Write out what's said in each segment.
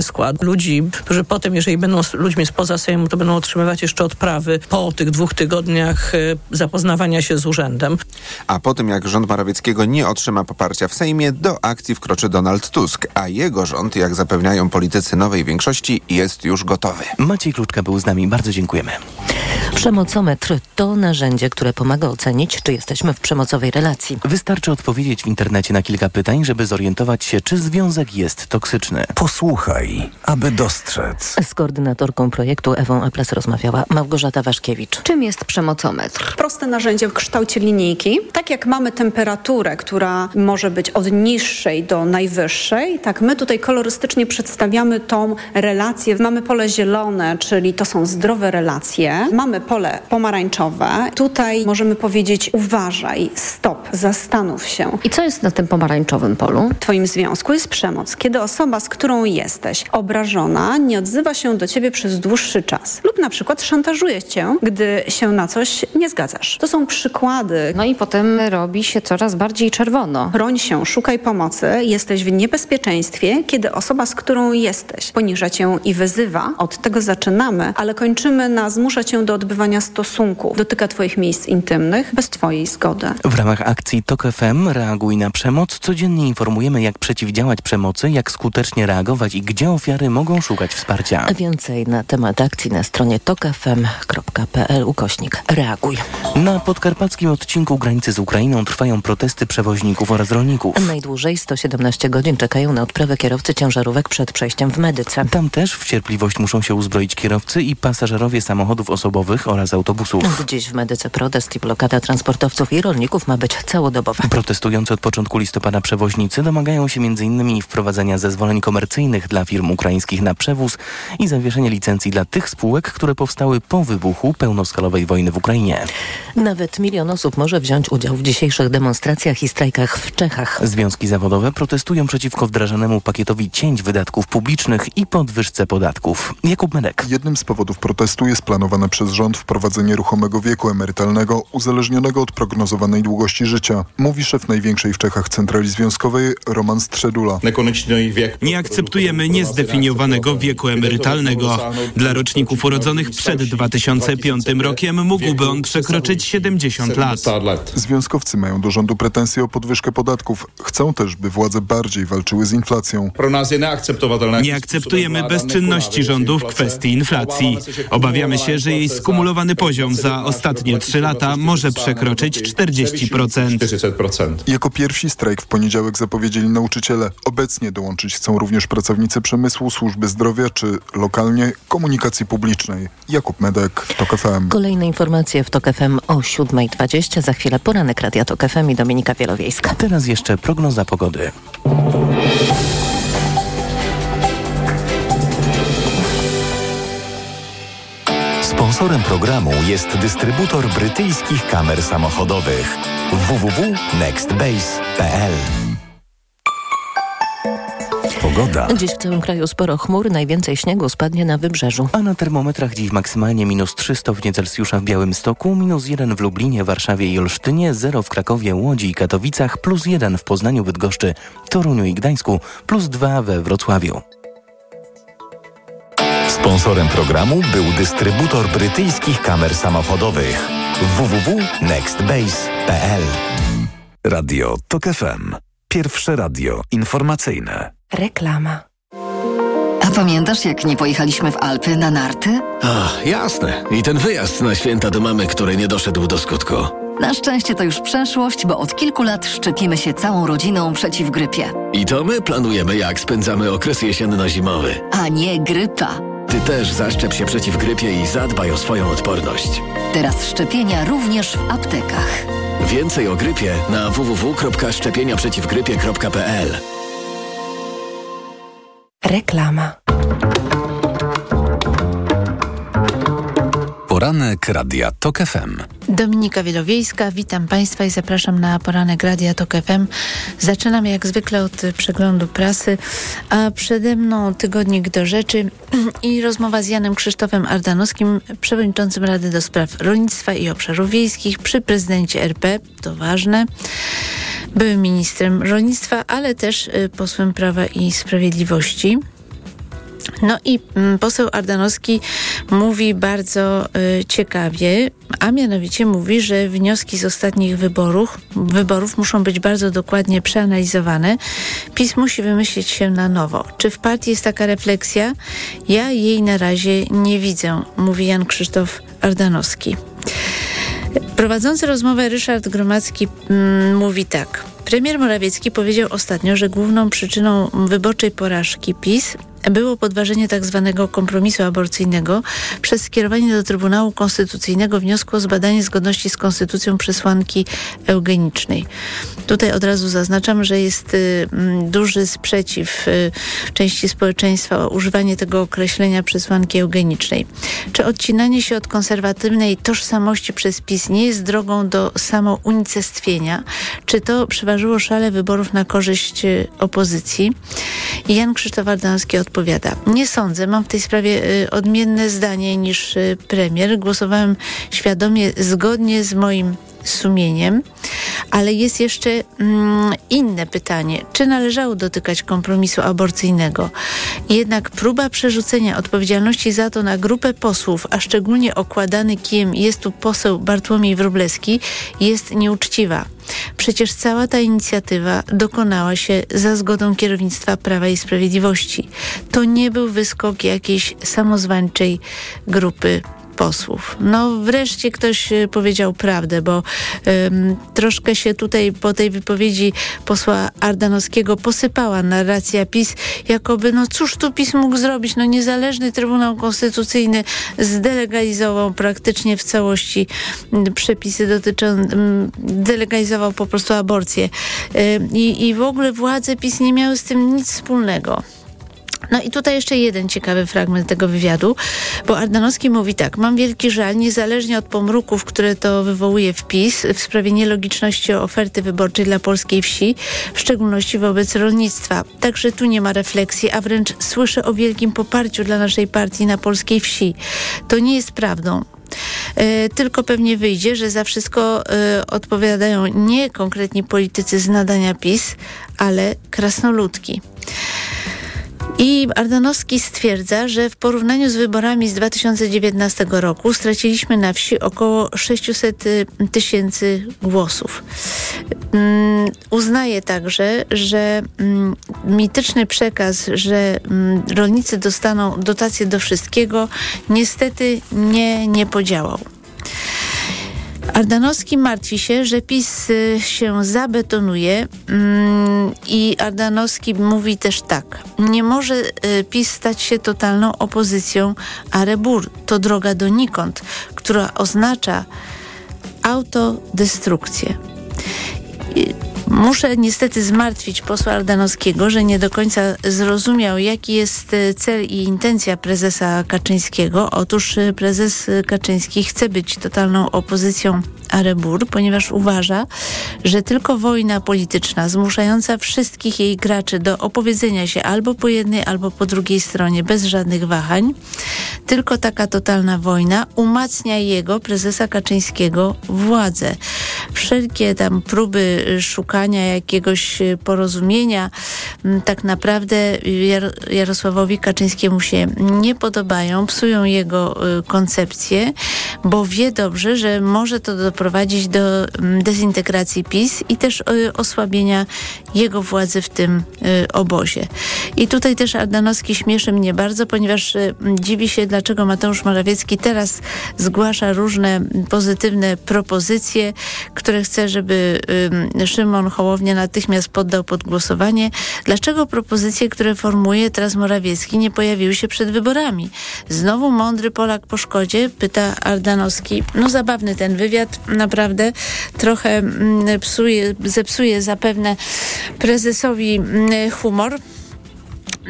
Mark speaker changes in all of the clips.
Speaker 1: skład ludzi, którzy potem, jeżeli będą ludźmi spoza Sejmu, to będą otrzymywać jeszcze odprawy po tych dwóch tygodniach e, zapoznawania się z urzędem.
Speaker 2: A po tym, jak rząd Morawieckiego nie otrzyma poparcia w Sejmie, do akcji wkroczy Donald Tusk, a jego rząd, jak zapewniają politycy nowej większości, jest już gotowy.
Speaker 3: Maciej Kluczka był z nami. Bardzo dziękujemy.
Speaker 4: Przemocometr to narzędzie, które pomaga ocenić, czy jesteśmy w przemocowej relacji.
Speaker 3: Wystarczy odpowiedzieć w internecie na kilka pytań, żeby zorientować się, czy związek jest toksyczny.
Speaker 5: Posłuchaj, aby dostrzec.
Speaker 4: Z koordynatorką projektu Ewą Eples rozmawiała Małgorzata Waszkiewicz.
Speaker 6: Czym jest przemocometr?
Speaker 7: Proste narzędzie w kształcie linijki. Tak jak mamy temperaturę, która może być od niższej do najwyższej, tak my tutaj kolorystycznie przedstawiamy tą relację. Mamy pole zielone, czyli to są zdrowe relacje. Mamy pole pomarańczowe. Tutaj możemy powiedzieć uważaj, stop, zastanów się.
Speaker 6: I co jest na tym pomarańczowym polu?
Speaker 7: W twoim związku jest przemoc. Kiedy osoba, z którą jesteś obrażona, nie odzywa się do ciebie przez dłuższy czas lub na przykład szantażuje cię, gdy się na coś nie zgadzasz. To są przykłady.
Speaker 6: No i potem robi się coraz bardziej czerwono.
Speaker 7: Broń się, szukaj pomocy. Jesteś w niebezpieczeństwie, kiedy osoba, z którą jesteś, poniża cię i wyzywa. Od tego zaczynamy, ale kończymy na zmusza cię do odbywania stosunków. Dotyka twoich miejsc intymnych bez twojej zgody.
Speaker 3: W ramach akcji TOK FM Reaguj na przemoc codziennie informujemy, jak przeciwdziałać przemocy, jak skutecznie reagować i gdzie ofiary mogą szukać wsparcia.
Speaker 4: Więcej na temat akcji na stronie tokfm.pl ukośnik reaguj.
Speaker 3: Na podkarpackim odcinku granicy z Ukrainą trwają protesty przewoźników oraz rolników.
Speaker 4: Najdłużej 117 godzin czekają na odprawę kierowcy ciężarówek przed przejściem w Medyce.
Speaker 3: Tam też w cierpliwość muszą się uzbroić kierowcy i pasażerowie samochodów osobowych oraz autobusów.
Speaker 4: Dziś w Medyce protest i blokada transportowców i rolników ma być całodobowa.
Speaker 3: Protestujący od początku listopada przewoźnicy domagają się m.in. wprowadzenia zezwoleń komercyjnych dla firm ukraińskich na przewóz i zawieszenia licencji dla tych spółek, które powstały po wybuchu pełnoskalowej wojny w Ukrainie.
Speaker 4: Nawet milion osób może wziąć udział w dzisiejszych demonstracjach i strajkach w Czechach.
Speaker 3: Związki zawodowe protestują przeciwko wdrażanemu pakietowi cięć wydatków publicznych i podwyżce podatków. Jakub Medek.
Speaker 8: Jednym z powodów protestu jest planowane przez rząd wprowadzenie ruchomego wieku emerytalnego uzależnionego od prognozowanej długości życia, mówi szef największej w Czechach centrali związkowej Roman Strzedula.
Speaker 9: Nie akceptujemy niezdefiniowanego wieku emerytalnego. Dla roczników urodzonych przed 2005 rokiem mógłby on przekroczyć 70 lat.
Speaker 8: Związkowcy mają do rządu pretensje o podwyżkę podatków. Chcą też, by władze bardziej walczyły z inflacją.
Speaker 9: Nie akceptujemy bezczynności rządu w kwestii inflacji. Obawiamy się, że jej skumulowany poziom za ostatnie trzy lata może przekroczyć 40%.
Speaker 8: Jako pierwsi strajk w poniedziałek zapowiedzieli nauczyciele. Obecnie dołączyć chcą również pracownicy przemysłu, służby zdrowia czy lokalnie komunikacji publicznej. Jakub Medek, TOK FM.
Speaker 4: Kolejne informacje w TOK FM o 7.20. Za chwilę poranek Radia TOK FM i Dominika Wielowiejska.
Speaker 3: Teraz jeszcze prognoza pogody.
Speaker 5: Sponsorem programu jest dystrybutor brytyjskich kamer samochodowych www.nextbase.pl Pogoda.
Speaker 4: Dziś w całym kraju sporo chmur, najwięcej śniegu spadnie na wybrzeżu.
Speaker 3: A na termometrach dziś maksymalnie minus 3 stopnie Celsjusza w Białymstoku, minus 1 w Lublinie, Warszawie i Olsztynie, 0 w Krakowie, Łodzi i Katowicach, plus 1 w Poznaniu, Bydgoszczy, Toruniu i Gdańsku, plus 2 we Wrocławiu.
Speaker 5: Sponsorem programu był dystrybutor brytyjskich kamer samochodowych www.nextbase.pl Radio TOK FM. Pierwsze radio informacyjne.
Speaker 10: Reklama. A pamiętasz, jak nie pojechaliśmy w Alpy na narty?
Speaker 11: Ach, jasne. I ten wyjazd na święta do mamy, który nie doszedł do skutku.
Speaker 10: Na szczęście to już przeszłość, bo od kilku lat szczepimy się całą rodziną przeciw grypie.
Speaker 11: I to my planujemy, jak spędzamy okres jesienno-zimowy.
Speaker 10: A nie grypa.
Speaker 11: Ty też zaszczep się przeciw grypie i zadbaj o swoją odporność.
Speaker 10: Teraz szczepienia również w aptekach.
Speaker 11: Więcej o grypie na www.szczepieniaprzeciwgrypie.pl
Speaker 10: Reklama.
Speaker 5: Poranek Radia TOK FM.
Speaker 12: Dominika Wielowiejska, witam Państwa i zapraszam na poranek Radia TOK FM. Zaczynam jak zwykle od przeglądu prasy, a przede mną tygodnik do rzeczy i rozmowa z Janem Krzysztofem Ardanowskim, przewodniczącym Rady do Spraw Rolnictwa i Obszarów Wiejskich przy prezydencie RP, to ważne, byłym ministrem rolnictwa, ale też posłem Prawa i Sprawiedliwości. No i mm, poseł Ardanowski mówi bardzo y, ciekawie, a mianowicie mówi, że wnioski z ostatnich wyborów, wyborów muszą być bardzo dokładnie przeanalizowane. PiS musi wymyślić się na nowo. Czy w partii jest taka refleksja? Ja jej na razie nie widzę, mówi Jan Krzysztof Ardanowski. Prowadzący rozmowę Ryszard Gromacki mm, mówi tak. Premier Morawiecki powiedział ostatnio, że główną przyczyną wyborczej porażki PiS było podważenie. Tak kompromisu aborcyjnego przez skierowanie do Trybunału Konstytucyjnego wniosku o zbadanie zgodności z konstytucją przesłanki eugenicznej. Tutaj od razu zaznaczam, że jest y, duży sprzeciw y, części społeczeństwa używanie tego określenia przesłanki eugenicznej. Czy odcinanie się od konserwatywnej tożsamości przez PiS nie jest drogą do samounicestwienia? Czy to przeważyło szale wyborów na korzyść y, opozycji? Jan Krzysztof Ardanowski odpowiada. Nie sądzę, mam w tej sprawie y, odmienne zdanie niż y, premier. Głosowałem świadomie, zgodnie z moim sumieniem, ale jest jeszcze mm, inne pytanie. Czy należało dotykać kompromisu aborcyjnego? Jednak próba przerzucenia odpowiedzialności za to na grupę posłów, a szczególnie okładany kijem jest tu poseł Bartłomiej Wróblewski, jest nieuczciwa. Przecież cała ta inicjatywa dokonała się za zgodą kierownictwa Prawa i Sprawiedliwości. To nie był wyskok jakiejś samozwańczej grupy posłów. No wreszcie ktoś e, powiedział prawdę, bo troszkę się tutaj po tej wypowiedzi posła Ardanowskiego posypała narracja PiS, jakoby no cóż tu PiS mógł zrobić? No niezależny Trybunał Konstytucyjny zdelegalizował praktycznie w całości przepisy dotyczące, delegalizował po prostu aborcję. I, I w ogóle władze PiS nie miały z tym nic wspólnego. No i tutaj jeszcze jeden ciekawy fragment tego wywiadu, bo Ardanowski mówi tak, mam wielki żal, niezależnie od pomruków, które to wywołuje wpis w sprawie nielogiczności oferty wyborczej dla polskiej wsi, w szczególności wobec rolnictwa. Także tu nie ma refleksji, a wręcz słyszę o wielkim poparciu dla naszej partii na polskiej wsi. To nie jest prawdą. E, tylko pewnie wyjdzie, że za wszystko e, odpowiadają nie konkretni politycy z nadania PiS, ale krasnoludki. I Ardanowski stwierdza, że w porównaniu z wyborami z 2019 roku straciliśmy na wsi około 600 tysięcy głosów. Um, uznaje także, że um, mityczny przekaz, że um, rolnicy dostaną dotacje do wszystkiego, niestety nie, nie podziałał. Ardanowski martwi się, że PiS y, się zabetonuje mm, i Ardanowski mówi też tak. Nie może y, PiS stać się totalną opozycją, a rebur to droga donikąd, która oznacza autodestrukcję. Muszę niestety zmartwić posła Ardanowskiego, że nie do końca zrozumiał, jaki jest e, cel i intencja prezesa Kaczyńskiego. Otóż e, prezes Kaczyński chce być totalną opozycją Arebur, ponieważ uważa, że tylko wojna polityczna zmuszająca wszystkich jej graczy do opowiedzenia się albo po jednej, albo po drugiej stronie bez żadnych wahań, tylko taka totalna wojna umacnia jego, prezesa Kaczyńskiego, władzę. Wszelkie tam próby szukania jakiegoś porozumienia tak naprawdę Jarosławowi Kaczyńskiemu się nie podobają, psują jego y, koncepcję, bo wie dobrze, że może to doprowadzić do mm, dezintegracji PiS i też y, osłabienia jego władzy w tym y, obozie. I tutaj też Ardanowski śmieszy mnie bardzo, ponieważ y, dziwi się, dlaczego Mateusz Morawiecki teraz zgłasza różne pozytywne propozycje, które chce, żeby Szymon Hołownia natychmiast poddał pod głosowanie. Dlaczego propozycje, które formuje teraz Morawiecki, nie pojawiły się przed wyborami? Znowu mądry Polak po szkodzie? Pyta Ardanowski. No zabawny ten wywiad naprawdę trochę mm, psuje, zepsuje zapewne prezesowi mm, humor.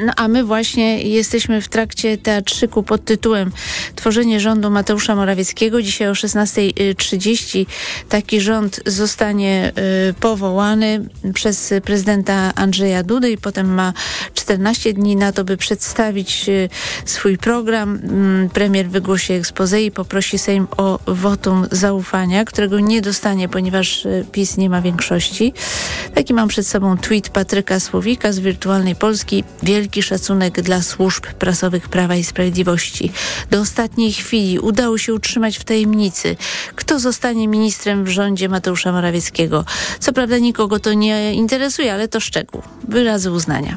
Speaker 12: No a my właśnie jesteśmy w trakcie teatrzyku pod tytułem Tworzenie rządu Mateusza Morawieckiego. Dzisiaj o 16.30 taki rząd zostanie y, powołany przez prezydenta Andrzeja Dudy i potem ma 14 dni na to, by przedstawić y, swój program. Mm, premier wygłosi ekspozę i poprosi Sejm o wotum zaufania, którego nie dostanie, ponieważ y, PiS nie ma większości. Taki mam przed sobą tweet Patryka Słowika z Wirtualnej Polski. Wielki wielki szacunek dla służb prasowych Prawa i Sprawiedliwości. Do ostatniej chwili udało się utrzymać w tajemnicy, kto zostanie ministrem w rządzie Mateusza Morawieckiego. Co prawda nikogo to nie interesuje, ale to szczegół. Wyrazy uznania.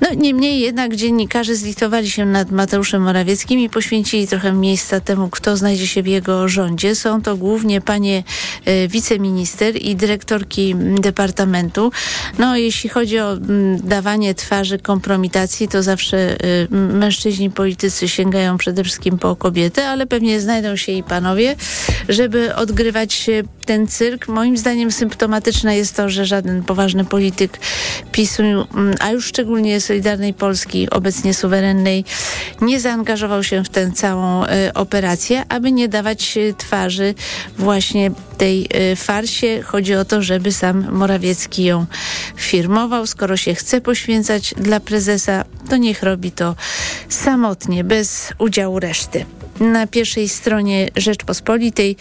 Speaker 12: No niemniej jednak dziennikarze zlitowali się nad Mateuszem Morawieckim i poświęcili trochę miejsca temu, kto znajdzie się w jego rządzie. Są to głównie panie e, wiceminister i dyrektorki departamentu. No jeśli chodzi o m, dawanie twarzy kompromitacji, to zawsze e, mężczyźni politycy sięgają przede wszystkim po kobiety, ale pewnie znajdą się i panowie, żeby odgrywać ten cyrk. Moim zdaniem symptomatyczne jest to, że żaden poważny polityk PiSu, a już szczególnie Solidarnej Polski, obecnie suwerennej, nie zaangażował się w tę całą y, operację, aby nie dawać twarzy właśnie tej y, farsie. Chodzi o to, żeby sam Morawiecki ją firmował. Skoro się chce poświęcać dla prezesa, to niech robi to samotnie, bez udziału reszty. Na pierwszej stronie Rzeczpospolitej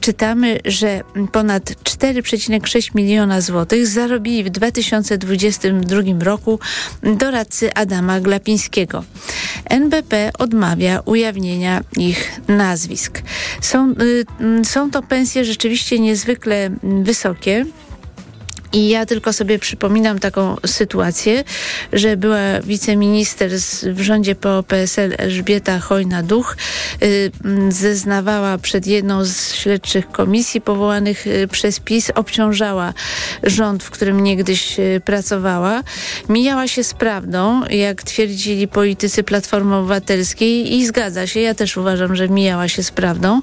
Speaker 12: czytamy, że ponad 4,6 miliona złotych zarobili w 2022 roku doradcy Adama Glapińskiego. NBP odmawia ujawnienia ich nazwisk. Są, y, są to pensje rzeczywiście niezwykle wysokie. I ja tylko sobie przypominam taką sytuację, że była wiceminister w rządzie PO-PSL Elżbieta Hojna-Duch y, zeznawała przed jedną z śledczych komisji powołanych y, przez PiS, obciążała rząd, w którym niegdyś y, pracowała. Mijała się z prawdą, jak twierdzili politycy Platformy Obywatelskiej i zgadza się, ja też uważam, że mijała się z prawdą,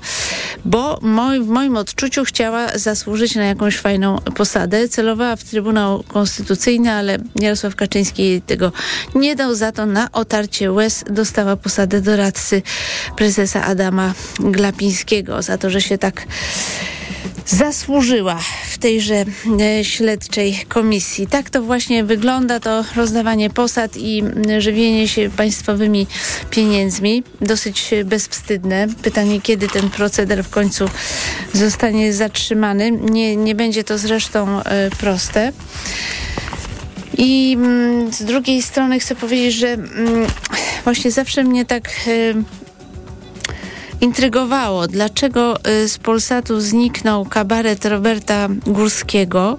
Speaker 12: bo moi, w moim odczuciu chciała zasłużyć na jakąś fajną posadę, w Trybunał Konstytucyjny, ale Jarosław Kaczyński tego nie dał. Za to na otarcie łez dostała posadę doradcy prezesa Adama Glapińskiego. Za to, że się tak zasłużyła w tejże e, śledczej komisji. Tak to właśnie wygląda to rozdawanie posad i żywienie się państwowymi pieniędzmi. Dosyć bezwstydne. Pytanie, kiedy ten proceder w końcu zostanie zatrzymany. Nie, nie będzie to zresztą e, proste. I mm, z drugiej strony chcę powiedzieć, że mm, właśnie zawsze mnie tak e, intrygowało, dlaczego y, z Polsatu zniknął kabaret Roberta Górskiego.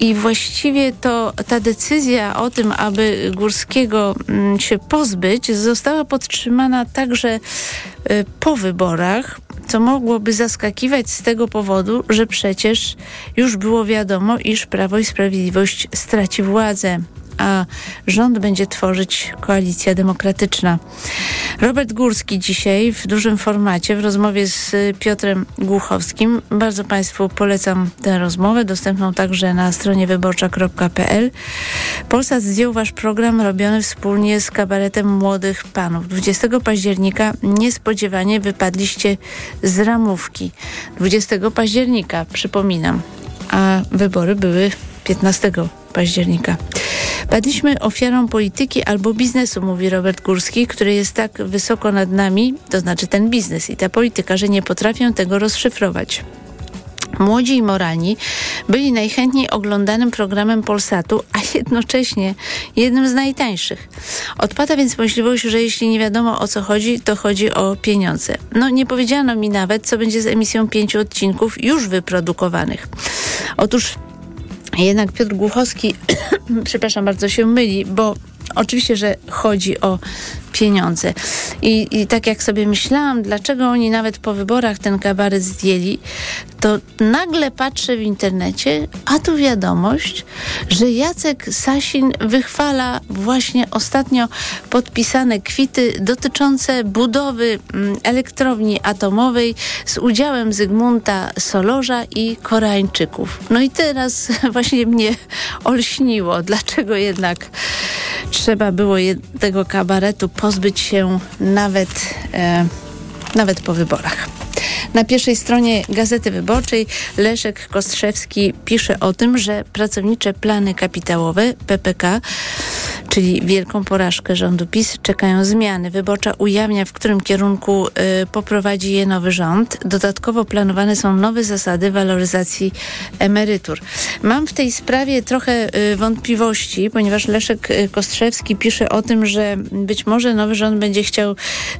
Speaker 12: I właściwie to ta decyzja o tym, aby Górskiego mm, się pozbyć, została podtrzymana także y, po wyborach co mogłoby zaskakiwać z tego powodu, że przecież już było wiadomo, iż Prawo i Sprawiedliwość straci władzę a rząd będzie tworzyć koalicja demokratyczna. Robert Górski dzisiaj w dużym formacie w rozmowie z Piotrem Głuchowskim. Bardzo Państwu polecam tę rozmowę, dostępną także na stronie wyborcza.pl. Polsat zdjął Wasz program robiony wspólnie z kabaretem Młodych Panów. 20 października niespodziewanie wypadliście z ramówki. 20 października, przypominam, a wybory były 15 października. Padliśmy ofiarą polityki albo biznesu, mówi Robert Górski, który jest tak wysoko nad nami, to znaczy ten biznes i ta polityka, że nie potrafią tego rozszyfrować. Młodzi i moralni byli najchętniej oglądanym programem Polsatu, a jednocześnie jednym z najtańszych. Odpada więc możliwość, że jeśli nie wiadomo o co chodzi, to chodzi o pieniądze. No nie powiedziano mi nawet, co będzie z emisją pięciu odcinków już wyprodukowanych. Otóż jednak Piotr Głuchowski, przepraszam bardzo, się myli, bo oczywiście, że chodzi o pieniądze. I, I tak jak sobie myślałam, dlaczego oni nawet po wyborach ten kabaret zdjęli, to nagle patrzę w internecie, a tu wiadomość, że Jacek Sasin wychwala właśnie ostatnio podpisane kwity dotyczące budowy mm, elektrowni atomowej z udziałem Zygmunta Solorza i Koreańczyków. No i teraz właśnie mnie olśniło, dlaczego jednak trzeba było tego kabaretu pozbyć się nawet, e, nawet po wyborach. Na pierwszej stronie Gazety Wyborczej Leszek Kostrzewski pisze o tym, że pracownicze plany kapitałowe PPK czyli wielką porażkę rządu PiS, czekają zmiany. Wyborcza ujawnia, w którym kierunku y, poprowadzi je nowy rząd. Dodatkowo planowane są nowe zasady waloryzacji emerytur. Mam w tej sprawie trochę y, wątpliwości, ponieważ Leszek y, Kostrzewski pisze o tym, że być może nowy rząd będzie chciał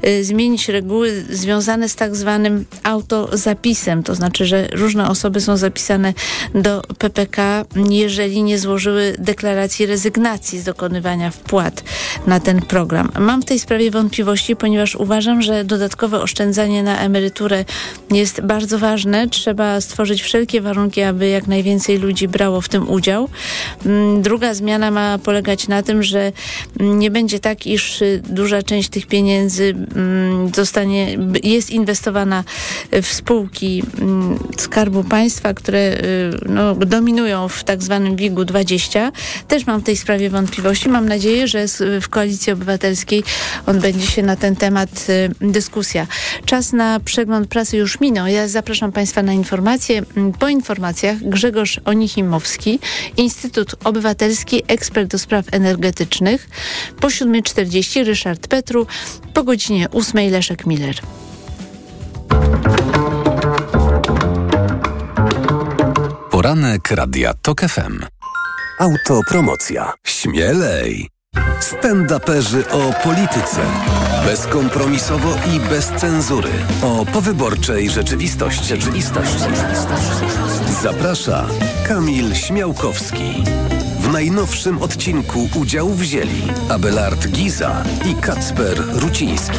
Speaker 12: y, zmienić reguły związane z tak zwanym autozapisem, to znaczy, że różne osoby są zapisane do PPK, jeżeli nie złożyły deklaracji rezygnacji z dokonywania wpłat na ten program. Mam w tej sprawie wątpliwości, ponieważ uważam, że dodatkowe oszczędzanie na emeryturę jest bardzo ważne. Trzeba stworzyć wszelkie warunki, aby jak najwięcej ludzi brało w tym udział. Mm, druga zmiana ma polegać na tym, że nie będzie tak, iż duża część tych pieniędzy mm, zostanie, jest inwestowana w spółki mm, Skarbu Państwa, które y, no, dominują w tak zwanym WIG-u 20. Też mam w tej sprawie wątpliwości. Mam nadzieję, że w Koalicji Obywatelskiej on będzie się na ten temat y, dyskusja. Czas na przegląd prasy już minął. Ja zapraszam Państwa na informacje. Po informacjach Grzegorz Onichimowski, Instytut Obywatelski, ekspert do spraw energetycznych. Po 7.40 Ryszard Petru, po godzinie 8 Leszek Miller.
Speaker 5: Poranek Radia TOK FM. Autopromocja. Śmielej! Stand-uperzy o polityce. Bezkompromisowo i bez cenzury. O powyborczej rzeczywistości. rzeczywistości. Zaprasza Kamil Śmiałkowski. W najnowszym odcinku udział wzięli Abelard Giza i Kacper Ruciński.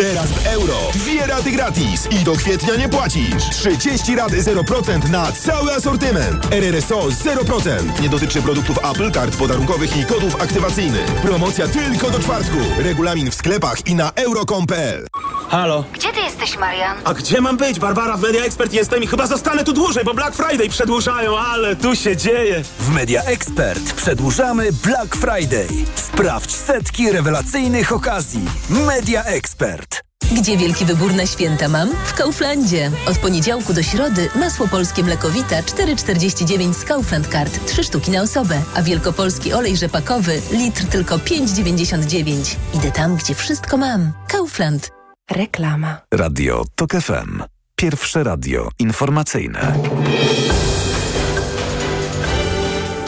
Speaker 13: Teraz w euro. Dwie raty gratis i do kwietnia nie płacisz. 30 rat 0% na cały asortyment. RRSO 0%. Nie dotyczy produktów Apple, kart podarunkowych i kodów aktywacyjnych. Promocja tylko do czwartku. Regulamin w sklepach i na euro.com.pl.
Speaker 14: Halo?
Speaker 15: Gdzie ty jesteś, Marian?
Speaker 14: A gdzie mam być? Barbara, w Media Expert jestem i chyba zostanę tu dłużej, bo Black Friday przedłużają, ale tu się dzieje.
Speaker 16: W Media Expert przedłużamy Black Friday. Sprawdź setki rewelacyjnych okazji. Media Expert.
Speaker 17: Gdzie wielki wybór na święta mam? W Kauflandzie. Od poniedziałku do środy masło polskie mlekowita 4,49 z Kaufland Card. 3 sztuki na osobę. A wielkopolski olej rzepakowy litr tylko 5,99. Idę tam, gdzie wszystko mam. Kaufland.
Speaker 4: Reklama.
Speaker 5: Radio TOK FM. Pierwsze radio informacyjne.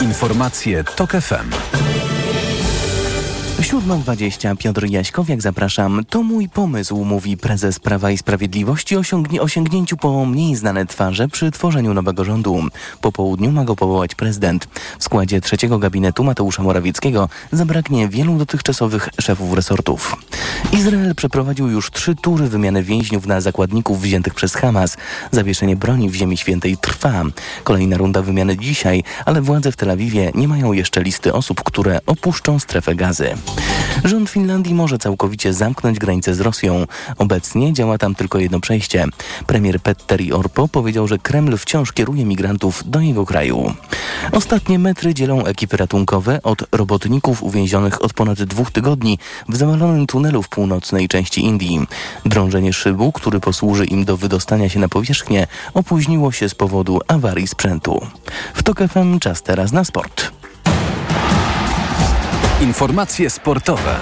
Speaker 5: Informacje TOK FM.
Speaker 3: 7.20 Piotr Jaśkowiak, zapraszam. To mój pomysł, mówi prezes Prawa i Sprawiedliwości osiągnie, osiągnięciu po mniej znane twarze przy tworzeniu nowego rządu. Po południu ma go powołać prezydent. W składzie trzeciego gabinetu Mateusza Morawieckiego zabraknie wielu dotychczasowych szefów resortów. Izrael przeprowadził już trzy tury wymiany więźniów na zakładników wziętych przez Hamas. Zawieszenie broni w Ziemi Świętej trwa. Kolejna runda wymiany dzisiaj, ale władze w Tel Awiwie nie mają jeszcze listy osób, które opuszczą strefę gazy. Rząd Finlandii może całkowicie zamknąć granicę z Rosją. Obecnie działa tam tylko jedno przejście. Premier Petteri Orpo powiedział, że Kreml wciąż kieruje migrantów do jego kraju. Ostatnie metry dzielą ekipy ratunkowe od robotników uwięzionych od ponad dwóch tygodni w zawalonym tunelu w północnej części Indii. Drążenie szybu, który posłuży im do wydostania się na powierzchnię, opóźniło się z powodu awarii sprzętu. W TOK FM czas teraz na sport.
Speaker 5: Informacje sportowe.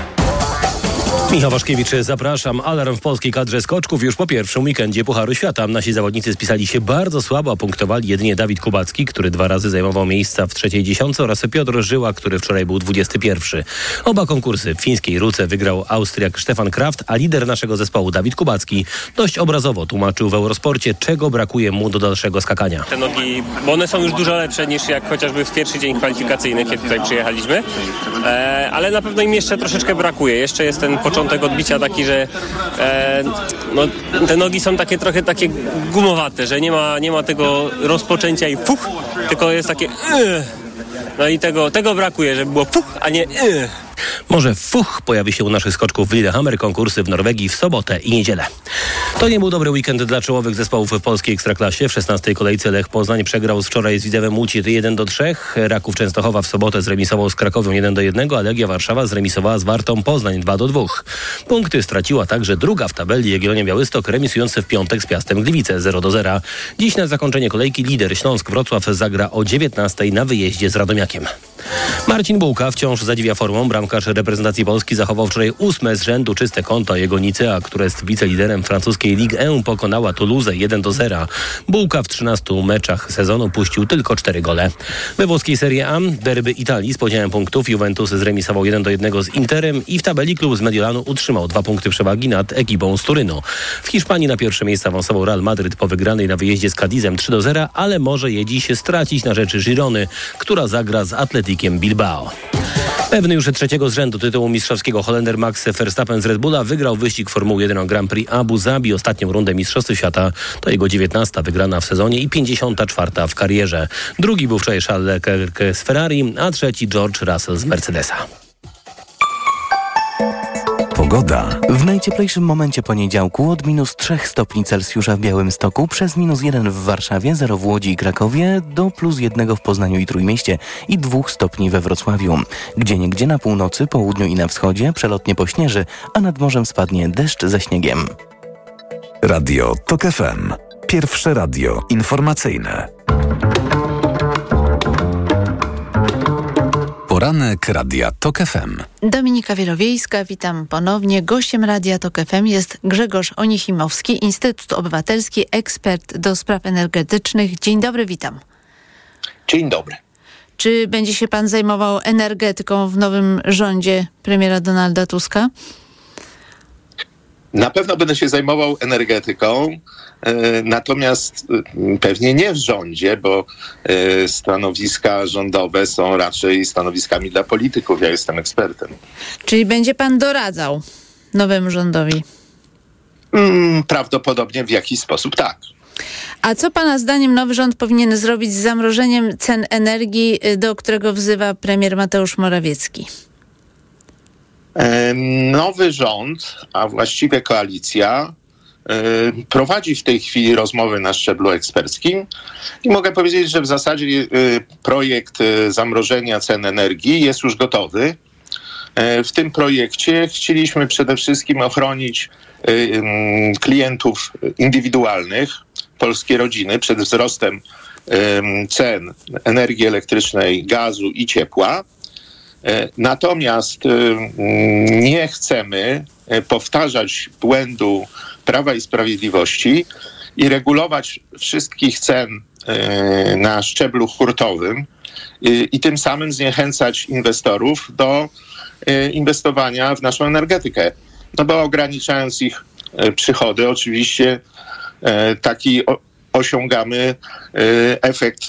Speaker 11: Michał Waszkiewicz, zapraszam. Alarm w polskiej kadrze skoczków już po pierwszym weekendzie Pucharu Świata. Nasi zawodnicy spisali się bardzo słabo, a punktowali jedynie Dawid Kubacki, który dwa razy zajmował miejsca w trzeciej dziesiątce oraz Piotr Żyła, który wczoraj był 21. Oba konkursy w fińskiej Ruce wygrał Austriak Stefan Kraft, a lider naszego zespołu Dawid Kubacki dość obrazowo tłumaczył w Eurosporcie, czego brakuje mu do dalszego skakania.
Speaker 18: Te nogi, bo one są już dużo lepsze niż jak chociażby w pierwszy dzień kwalifikacyjny, kiedy tutaj przyjechaliśmy, e, ale na pewno im jeszcze troszeczkę brakuje. Jeszcze jest ten początek odbicia taki, że e, no, te nogi są takie trochę takie gumowate, że nie ma, nie ma tego rozpoczęcia i fuch, tylko jest takie yy. no i tego, tego brakuje, żeby było fuch, a nie yy.
Speaker 11: Może fuch pojawi się u naszych skoczków w Lillehammer konkursy w Norwegii w sobotę i niedzielę. To nie był dobry weekend dla czołowych zespołów w polskiej Ekstraklasie. W 16. kolejce Lech Poznań przegrał z wczoraj z Widzewem Łódź 1 do 3. Raków Częstochowa w sobotę zremisował z Krakowią 1 do 1, a Legia Warszawa zremisowała z Wartą Poznań 2 do 2. Punkty straciła także druga w tabeli Jagiellonia Białystok remisujący w piątek z Piastem Gliwice 0 do 0. Dziś na zakończenie kolejki lider Śląsk Wrocław zagra o 19 na wyjeździe z Radomiakiem. Marcin Bułka wciąż zadziwia formą. Bramkarz reprezentacji Polski zachował wczoraj ósme z rzędu czyste konto. Jego Nicea, która jest wiceliderem francuskiej Ligue 1 pokonała Toulouse 1 do 0. Bułka w 13 meczach sezonu puścił tylko 4 gole. We włoskiej Serie A derby Italii z podziałem punktów Juventus zremisował 1 do 1 z Interem i w tabeli klub z Mediolanu utrzymał dwa punkty przewagi nad ekipą z Turynu. W Hiszpanii na pierwsze miejsce awansował Real Madryt po wygranej na wyjeździe z Cadizem 3 do 0, ale może je dziś stracić na rzeczy Girony, która zagra z Atletikiem Bilbao. Pewny już trzeciego z rzędu tytułu mistrzowskiego Holender Max Verstappen z Red Bulla wygrał wyścig Formuły 1 Grand Prix Abu Zabi. Ostatnią rundę Mistrzostw Świata to jego 19 wygrana w sezonie i 54 w karierze. Drugi był wczoraj Charles Leclerc z Ferrari, a trzeci George Russell z Mercedesa.
Speaker 3: Pogoda. W najcieplejszym momencie poniedziałku od minus 3 stopni Celsjusza w Białymstoku przez minus 1 w Warszawie, 0 w Łodzi i Krakowie do plus 1 w Poznaniu i Trójmieście i 2 stopni we Wrocławiu. Gdzie niegdzie na północy, południu i na wschodzie przelotnie pośnieży, a nad morzem spadnie deszcz ze śniegiem.
Speaker 5: Radio TOK FM. Pierwsze radio informacyjne. Poranek Radia TOK FM.
Speaker 12: Dominika Wielowiejska, witam ponownie. Gościem Radia TOK FM jest Grzegorz Onichimowski, Instytut Obywatelski, ekspert do spraw energetycznych. Dzień dobry, witam.
Speaker 15: Dzień dobry.
Speaker 12: Czy będzie się pan zajmował energetyką w nowym rządzie premiera Donalda Tuska?
Speaker 15: Na pewno będę się zajmował energetyką, natomiast pewnie nie w rządzie, bo stanowiska rządowe są raczej stanowiskami dla polityków. Ja jestem ekspertem.
Speaker 12: Czyli będzie pan doradzał nowemu rządowi?
Speaker 15: Mm, prawdopodobnie w jakiś sposób tak.
Speaker 12: A co pana zdaniem nowy rząd powinien zrobić z zamrożeniem cen energii, do którego wzywa premier Mateusz Morawiecki?
Speaker 15: Nowy rząd, a właściwie koalicja, prowadzi w tej chwili rozmowy na szczeblu eksperckim i mogę powiedzieć, że w zasadzie projekt zamrożenia cen energii jest już gotowy. W tym projekcie chcieliśmy przede wszystkim ochronić klientów indywidualnych, polskie rodziny przed wzrostem cen energii elektrycznej, gazu i ciepła. Natomiast nie chcemy powtarzać błędu Prawa i Sprawiedliwości i regulować wszystkich cen na szczeblu hurtowym i tym samym zniechęcać inwestorów do inwestowania w naszą energetykę. No bo ograniczając ich przychody, oczywiście taki osiągamy efekt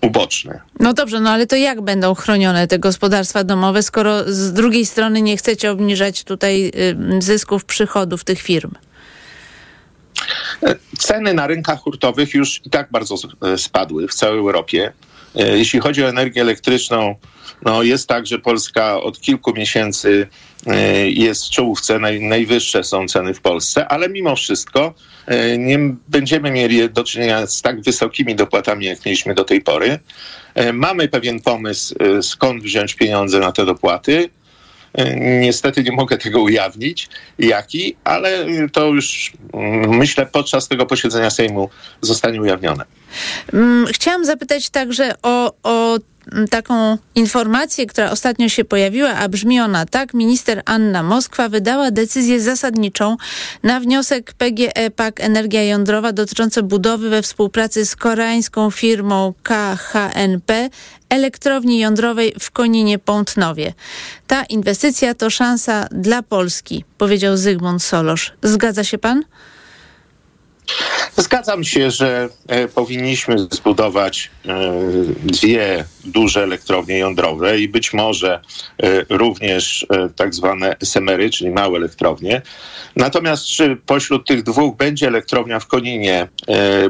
Speaker 15: uboczny.
Speaker 12: No dobrze, no ale to jak będą chronione te gospodarstwa domowe, skoro z drugiej strony nie chcecie obniżać tutaj zysków, przychodów tych firm?
Speaker 15: Ceny na rynkach hurtowych już i tak bardzo spadły w całej Europie. Jeśli chodzi o energię elektryczną, no jest tak, że Polska od kilku miesięcy jest w czołówce, naj, najwyższe są ceny w Polsce, ale mimo wszystko nie będziemy mieli do czynienia z tak wysokimi dopłatami, jak mieliśmy do tej pory. Mamy pewien pomysł, skąd wziąć pieniądze na te dopłaty. Niestety nie mogę tego ujawnić, jaki, ale to już myślę podczas tego posiedzenia Sejmu zostanie ujawnione.
Speaker 12: Chciałam zapytać także o, o taką informację, która ostatnio się pojawiła, a brzmi ona tak. Minister Anna Moskwa wydała decyzję zasadniczą na wniosek PGE PAK Energia Jądrowa dotyczący budowy we współpracy z koreańską firmą KHNP elektrowni jądrowej w Koninie Pątnowie. Ta inwestycja to szansa dla Polski, powiedział Zygmunt Solosz. Zgadza się pan?
Speaker 15: Zgadzam się, że e, powinniśmy zbudować e, dwie duże elektrownie jądrowe i być może e, również tak zwane SMR-y, czyli małe elektrownie. Natomiast czy pośród tych dwóch będzie elektrownia w Koninie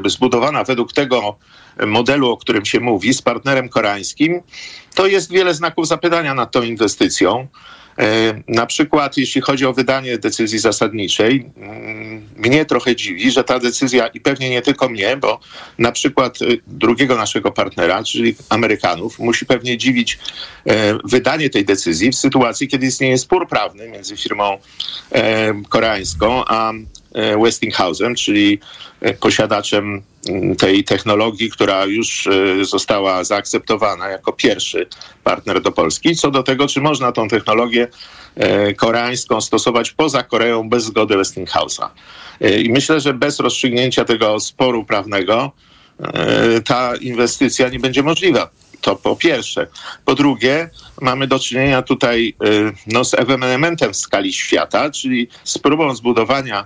Speaker 15: zbudowana według tego modelu, o którym się mówi, z partnerem koreańskim, to jest wiele znaków zapytania nad tą inwestycją. Na przykład, jeśli chodzi o wydanie decyzji zasadniczej, mm, mnie trochę dziwi, że ta decyzja, i pewnie nie tylko mnie, bo na przykład drugiego naszego partnera, czyli Amerykanów, musi pewnie dziwić wydanie tej decyzji w sytuacji, kiedy istnieje spór prawny między firmą koreańską a E, Westinghouse'em, czyli e, posiadaczem mm, tej technologii, która już e, została zaakceptowana jako pierwszy partner do Polski. Co do tego, czy można tą technologię koreańską stosować poza Koreą bez zgody Westinghouse'a. I myślę, że bez rozstrzygnięcia tego sporu prawnego ta inwestycja nie będzie możliwa. To po pierwsze. Po drugie, mamy do czynienia tutaj no, z ewenementem w skali świata, czyli z próbą zbudowania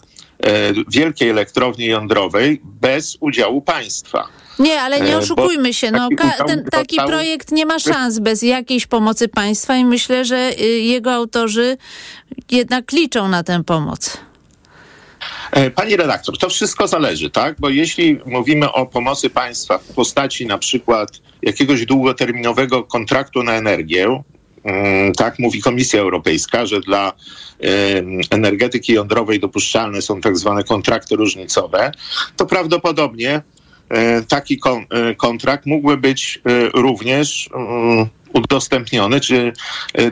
Speaker 15: wielkiej elektrowni jądrowej bez udziału państwa.
Speaker 12: Nie, ale nie e, oszukujmy się. No, ten, taki projekt nie ma szans bez jakiejś pomocy państwa i myślę, że y, jego autorzy jednak liczą na tę pomoc.
Speaker 15: E, pani redaktor, to wszystko zależy, tak? Bo jeśli mówimy o pomocy państwa w postaci na przykład jakiegoś długoterminowego kontraktu na energię, tak mówi Komisja Europejska, że dla energetyki jądrowej dopuszczalne są tak zwane kontrakty różnicowe, to prawdopodobnie e, taki e, kontrakt mógłby być e, również mm, udostępniony czy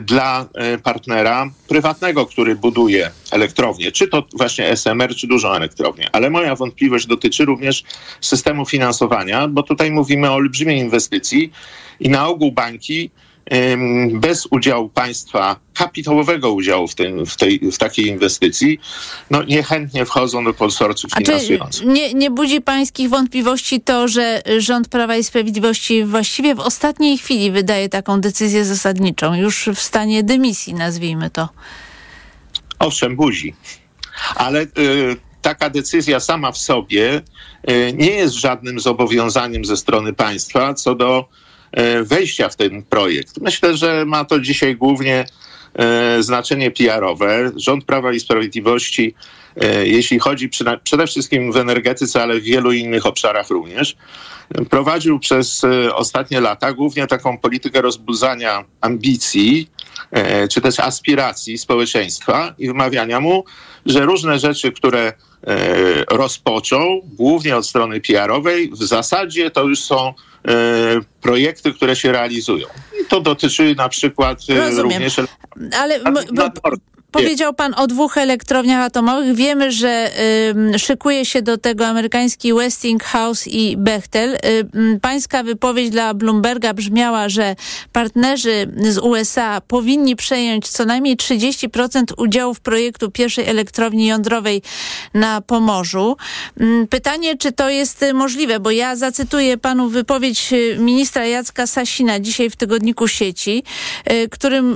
Speaker 15: dla partnera prywatnego, który buduje elektrownię, czy to właśnie SMR, czy dużą elektrownię. Ale moja wątpliwość dotyczy również systemu finansowania, bo tutaj mówimy o olbrzymiej inwestycji i na ogół banki bez udziału państwa, kapitałowego udziału w, tym, w, tej, w takiej inwestycji, no niechętnie wchodzą do konsorcjów finansujących.
Speaker 12: Nie, nie budzi pańskich wątpliwości to, że rząd Prawa i Sprawiedliwości właściwie w ostatniej chwili wydaje taką decyzję zasadniczą, już w stanie dymisji, nazwijmy to.
Speaker 15: Owszem, budzi. Ale y, taka decyzja sama w sobie y, nie jest żadnym zobowiązaniem ze strony państwa co do wejścia w ten projekt. Myślę, że ma to dzisiaj głównie e, znaczenie PR-owe. Rząd Prawa i Sprawiedliwości, e, jeśli chodzi przede wszystkim w energetyce, ale w wielu innych obszarach również, prowadził przez ostatnie lata głównie taką politykę rozbudzania ambicji, czy też aspiracji społeczeństwa i wmawiania mu, że różne rzeczy, które rozpoczął, głównie od strony PR-owej, w zasadzie to już są E, projekty, które się realizują. I to dotyczy na przykład e, Rozumiem. również...
Speaker 12: Ale Powiedział pan o dwóch elektrowniach atomowych. Wiemy, że y, szykuje się do tego amerykański Westinghouse i Bechtel. Y, pańska wypowiedź dla Bloomberga brzmiała, że partnerzy z USA powinni przejąć co najmniej 30% udziałów projektu pierwszej elektrowni jądrowej na Pomorzu. Y, pytanie, czy to jest możliwe, bo ja zacytuję panu wypowiedź ministra Jacka Sasina dzisiaj w tygodniku sieci, y, którym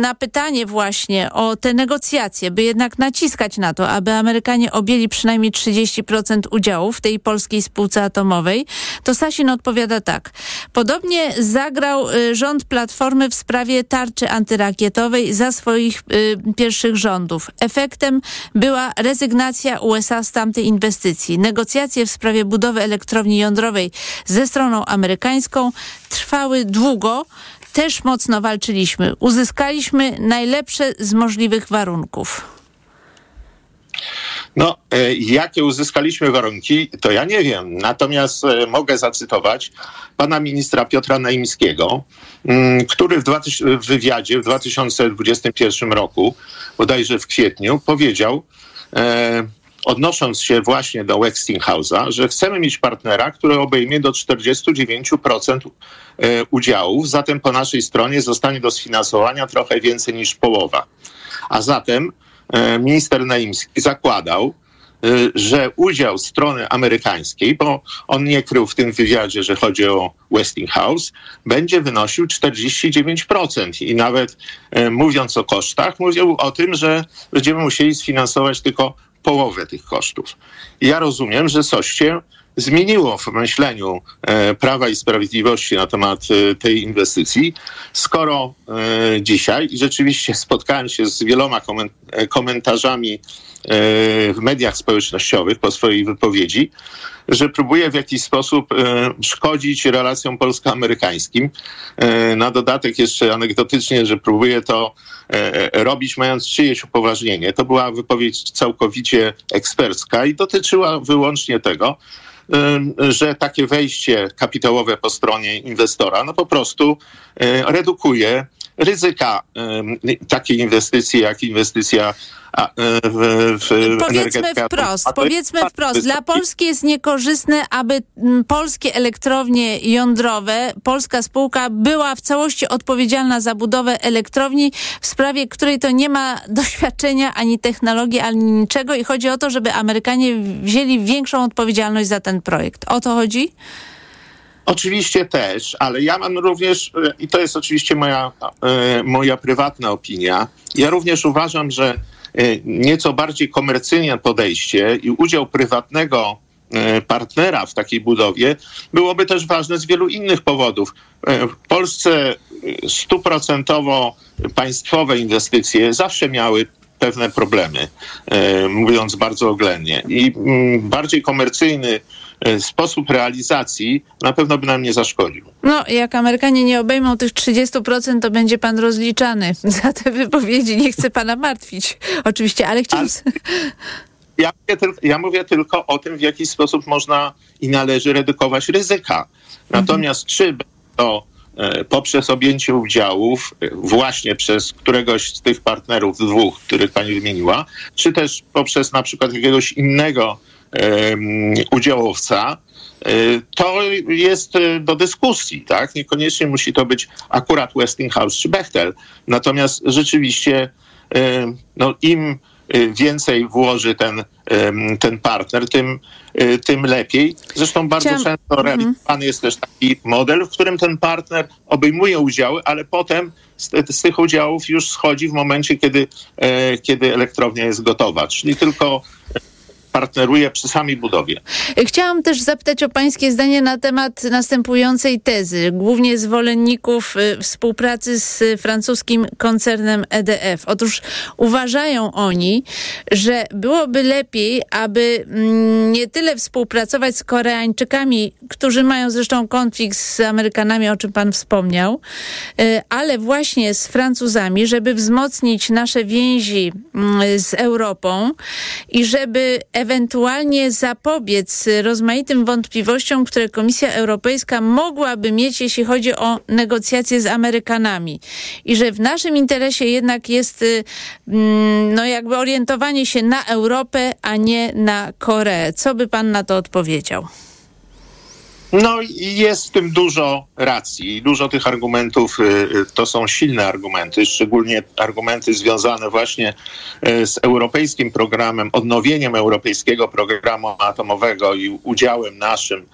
Speaker 12: na pytanie właśnie o te negocjacje, by jednak naciskać na to, aby Amerykanie objęli przynajmniej 30% udziału w tej polskiej spółce atomowej, to Sasin odpowiada tak. Podobnie zagrał y, rząd Platformy w sprawie tarczy antyrakietowej za swoich y, pierwszych rządów. Efektem była rezygnacja USA z tamtej inwestycji. Negocjacje w sprawie budowy elektrowni jądrowej ze stroną amerykańską trwały długo, też mocno walczyliśmy. Uzyskaliśmy najlepsze z możliwych warunków.
Speaker 15: No, e, jakie uzyskaliśmy warunki, to ja nie wiem. Natomiast e, mogę zacytować pana ministra Piotra Naimskiego, mm, który w, w wywiadzie w 2021 roku, bodajże w kwietniu, powiedział, e, odnosząc się właśnie do Westinghouse'a, że chcemy mieć partnera, który obejmie do 49% e, udziałów, zatem po naszej stronie zostanie do sfinansowania trochę więcej niż połowa. A zatem e, minister Naimski zakładał, e, że udział strony amerykańskiej, bo on nie krył w tym wywiadzie, że chodzi o Westinghouse, będzie wynosił 49%. I nawet mówiąc o kosztach, mówił o tym, że będziemy musieli sfinansować tylko połowę tych kosztów. ja rozumiem, że coś się zmieniło w myśleniu e, Prawa i Sprawiedliwości na temat e, tej inwestycji, skoro e, dzisiaj, i rzeczywiście spotkałem się z wieloma komentarzami w mediach społecznościowych po swojej wypowiedzi, że próbuje w jakiś sposób szkodzić relacjom polsko-amerykańskim. Na dodatek jeszcze anegdotycznie, że próbuje to robić mając czyjeś upoważnienie. To była wypowiedź całkowicie ekspercka i dotyczyła wyłącznie tego, że takie wejście kapitałowe po stronie inwestora no po prostu redukuje ryzyka takiej inwestycji, jak inwestycja w, w
Speaker 12: Powiedzmy wprost, powiedzmy wprost. Dla Polski jest niekorzystne, aby polskie elektrownie jądrowe, polska spółka była w całości odpowiedzialna za budowę elektrowni, w sprawie której to nie ma doświadczenia ani technologii, ani niczego i chodzi o to, żeby Amerykanie wzięli większą odpowiedzialność za ten projekt. O to chodzi?
Speaker 15: Oczywiście też, ale ja mam również, i to jest oczywiście moja, moja prywatna opinia, ja również uważam, że nieco bardziej komercyjne podejście i udział prywatnego partnera w takiej budowie byłoby też ważne z wielu innych powodów. W Polsce stuprocentowo państwowe inwestycje zawsze miały pewne problemy, mówiąc bardzo oględnie. I bardziej komercyjny sposób realizacji na pewno by nam nie zaszkodził.
Speaker 12: No, jak Amerykanie nie obejmą tych 30%, to będzie pan rozliczany za te wypowiedzi. Nie chcę pana martwić, oczywiście, ale chciałbym...
Speaker 15: Ja mówię, tylko, ja mówię tylko o tym, w jaki sposób można i należy redukować ryzyka. Natomiast mhm. czy to poprzez objęcie udziałów właśnie przez któregoś z tych partnerów, dwóch, których pani wymieniła, czy też poprzez na przykład jakiegoś innego udziałowca, to jest do dyskusji, tak? Niekoniecznie musi to być akurat Westinghouse czy Bechtel. Natomiast rzeczywiście no, im więcej włoży ten, ten partner, tym, tym lepiej. Zresztą bardzo Chciałam... często realizowany jest też taki model, w którym ten partner obejmuje udziały, ale potem z, z tych udziałów już schodzi w momencie, kiedy, kiedy elektrownia jest gotowa. Czyli tylko partneruje przy samej budowie.
Speaker 12: Chciałam też zapytać o pańskie zdanie na temat następującej tezy, głównie zwolenników y, współpracy z francuskim koncernem EDF. Otóż uważają oni, że byłoby lepiej, aby mm, nie tyle współpracować z Koreańczykami, którzy mają zresztą konflikt z Amerykanami, o czym pan wspomniał, y, ale właśnie z Francuzami, żeby wzmocnić nasze więzi mm, z Europą i żeby ewentualnie zapobiec rozmaitym wątpliwościom, które Komisja Europejska mogłaby mieć, jeśli chodzi o negocjacje z Amerykanami. I że w naszym interesie jednak jest y, mm, no jakby orientowanie się na Europę, a nie na Koreę. Co by pan na to odpowiedział?
Speaker 15: No jest w tym dużo racji. Dużo tych argumentów y, y, to są silne argumenty, szczególnie argumenty związane właśnie y, z europejskim programem, odnowieniem europejskiego programu atomowego i udziałem naszym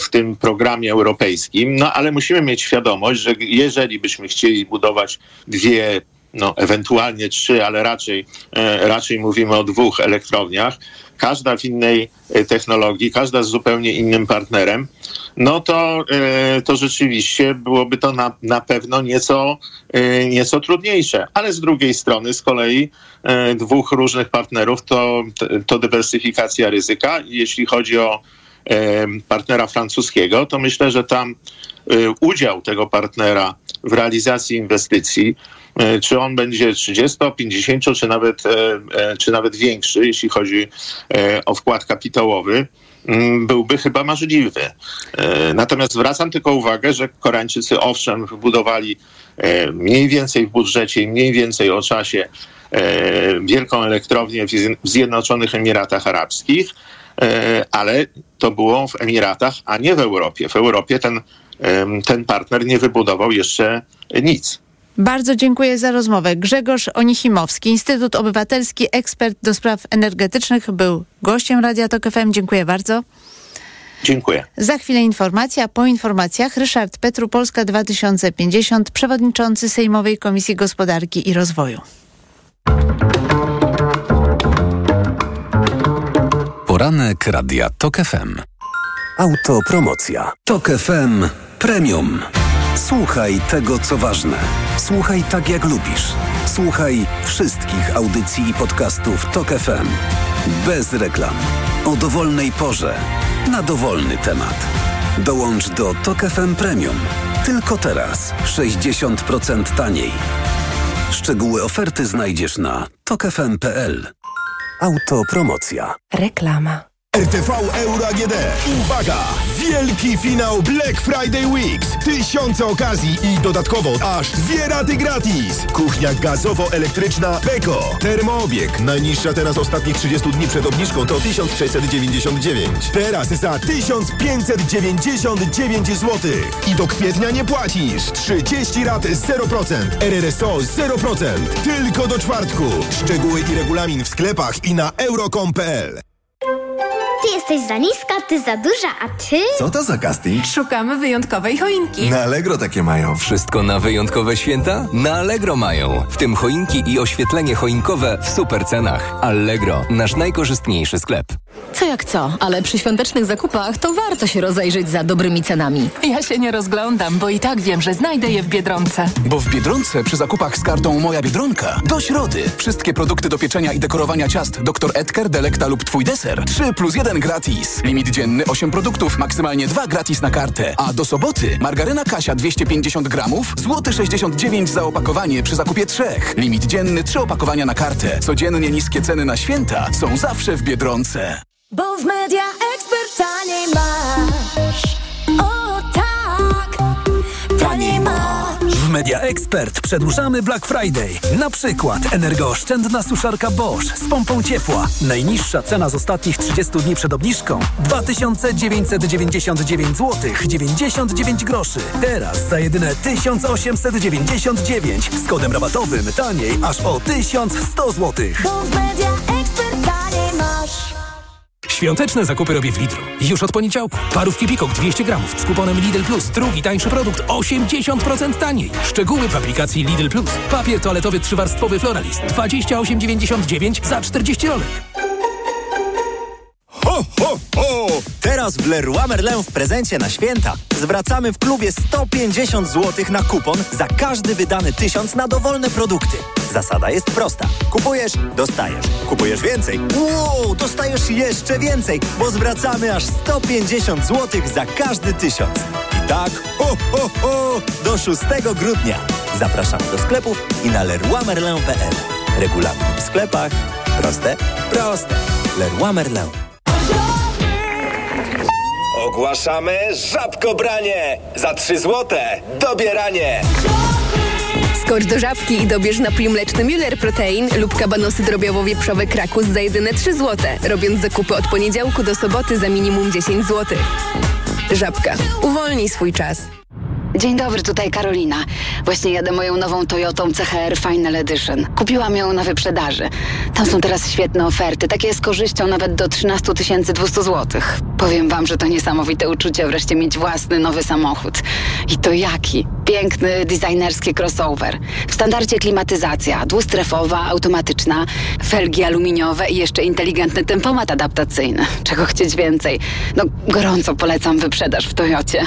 Speaker 15: w tym programie europejskim. No ale musimy mieć świadomość, że jeżeli byśmy chcieli budować dwie no, ewentualnie trzy, ale raczej, raczej mówimy o dwóch elektrowniach, każda w innej e, technologii, każda z zupełnie innym partnerem, no to, e, to rzeczywiście byłoby to na, na pewno nieco, e, nieco trudniejsze. Ale z drugiej strony z kolei dwóch różnych partnerów to, to dywersyfikacja ryzyka. Jeśli chodzi o partnera francuskiego, to myślę, że tam udział tego partnera w realizacji inwestycji czy on będzie 30, 50 czy nawet, e, e, czy nawet większy, jeśli chodzi o wkład kapitałowy, mm, byłby chyba możliwy. Natomiast zwracam tylko uwagę, że Koreańczycy owszem wybudowali mniej więcej w budżecie i mniej więcej o czasie wielką elektrownię w Zjednoczonych Emiratach Arabskich, ale to było w Emiratach, a nie w Europie. W Europie ten, ten partner nie wybudował jeszcze nic.
Speaker 12: Bardzo dziękuję za rozmowę. Grzegorz Onichimowski, Instytut Obywatelski, ekspert do spraw energetycznych, był gościem Radia Tok FM. Dziękuję bardzo.
Speaker 15: Dziękuję.
Speaker 12: Za chwilę informacja. Po informacjach Ryszard Petru, Polska 2050, przewodniczący Sejmowej Komisji Gospodarki i Rozwoju.
Speaker 5: Poranek Radia TOK FM. Autopromocja. TOK FM Premium.
Speaker 16: Słuchaj tego, co ważne. Słuchaj tak, jak lubisz. Słuchaj wszystkich audycji i podcastów TOK FM. Bez reklam. O dowolnej porze. Na dowolny temat. Dołącz do TOK FM Premium. Tylko teraz. 60% taniej. Szczegóły oferty znajdziesz na tokefm.pl. Autopromocja.
Speaker 4: Reklama.
Speaker 13: RTV Euro AGD. Uwaga! Wielki finał Black Friday Weeks. Tysiące okazji i dodatkowo aż dwie raty gratis. Kuchnia gazowo-elektryczna Beko. Termoobieg. Najniższa teraz ostatnich 30 dni przed obniżką to 1699. Teraz za 1599 zł. I do kwietnia nie płacisz. 30 rat 0%. RRSO 0%. Tylko do czwartku. Szczegóły i regulamin w sklepach i na euro.com.pl.
Speaker 19: Ty jesteś za niska, ty za duża, a ty?
Speaker 20: Co to za casting?
Speaker 21: Szukamy wyjątkowej choinki.
Speaker 20: Na Allegro takie mają.
Speaker 22: Wszystko na wyjątkowe święta? Na Allegro mają. W tym choinki i oświetlenie choinkowe w super cenach. Allegro, nasz najkorzystniejszy sklep.
Speaker 17: Co jak co, ale przy świątecznych zakupach to warto się rozejrzeć za dobrymi cenami.
Speaker 21: Ja się nie rozglądam, bo i tak wiem, że znajdę je w Biedronce.
Speaker 23: Bo w Biedronce przy zakupach z kartą Moja Biedronka do środy wszystkie produkty do pieczenia i dekorowania ciast Dr. Edgar, Delekta lub Twój deser 3 plus 1 gratis. Limit dzienny 8 produktów, maksymalnie 2 gratis na kartę. A do soboty margaryna Kasia 250 gramów, złoty 69 za opakowanie przy zakupie 3. Limit dzienny 3 opakowania na kartę. Codziennie niskie ceny na święta są zawsze w Biedronce.
Speaker 24: Bo w Media Expert taniej masz.
Speaker 16: Media Expert przedłużamy Black Friday. Na przykład energooszczędna suszarka Bosch z pompą ciepła. Najniższa cena z ostatnich 30 dni przed obniżką 2999 zł 99 groszy. Teraz za jedyne 1899 z kodem rabatowym taniej aż o 1100 zł.
Speaker 24: Media Expert taniej masz.
Speaker 25: Świąteczne zakupy robię w Lidlu. Już od poniedziałku. Parówki Pikok 200 gramów z kuponem Lidl Plus. Drugi tańszy produkt 80% taniej. Szczegóły w aplikacji Lidl Plus. Papier toaletowy trzywarstwowy Floralist 28,99 za 40 rolek.
Speaker 26: Ho, ho, ho! Teraz w Leroy Merlin w prezencie na święta zwracamy w klubie 150 zł na kupon za każdy wydany tysiąc na dowolne produkty. Zasada jest prosta. Kupujesz, dostajesz. Kupujesz więcej. Wow, dostajesz jeszcze więcej, bo zwracamy aż 150 zł za każdy tysiąc. I tak, ho, ho, ho, do 6 grudnia. Zapraszamy do sklepów i na leroymerlin.pl. Regulamin w sklepach. Proste? Proste. Leroy Merlin.
Speaker 27: Ogłaszamy żabkobranie! Za 3 złote dobieranie!
Speaker 28: Skocz do żabki i dobierz napój mleczny Müller Protein lub kabanosy drobiowo-wieprzowe Krakus za jedyne 3 złote, robiąc zakupy od poniedziałku do soboty za minimum 10 zł. Żabka. Uwolnij swój czas.
Speaker 29: Dzień dobry, tutaj Karolina. Właśnie jadę moją nową Toyotą CHR Final Edition. Kupiłam ją na wyprzedaży. Tam są teraz świetne oferty, takie z korzyścią nawet do 13 200 zł. Powiem wam, że to niesamowite uczucie wreszcie mieć własny nowy samochód. I to jaki? Piękny, designerski crossover. W standardzie klimatyzacja, dwustrefowa, automatyczna, felgi aluminiowe i jeszcze inteligentny tempomat adaptacyjny. Czego chcieć więcej? No, gorąco polecam wyprzedaż w Toyocie.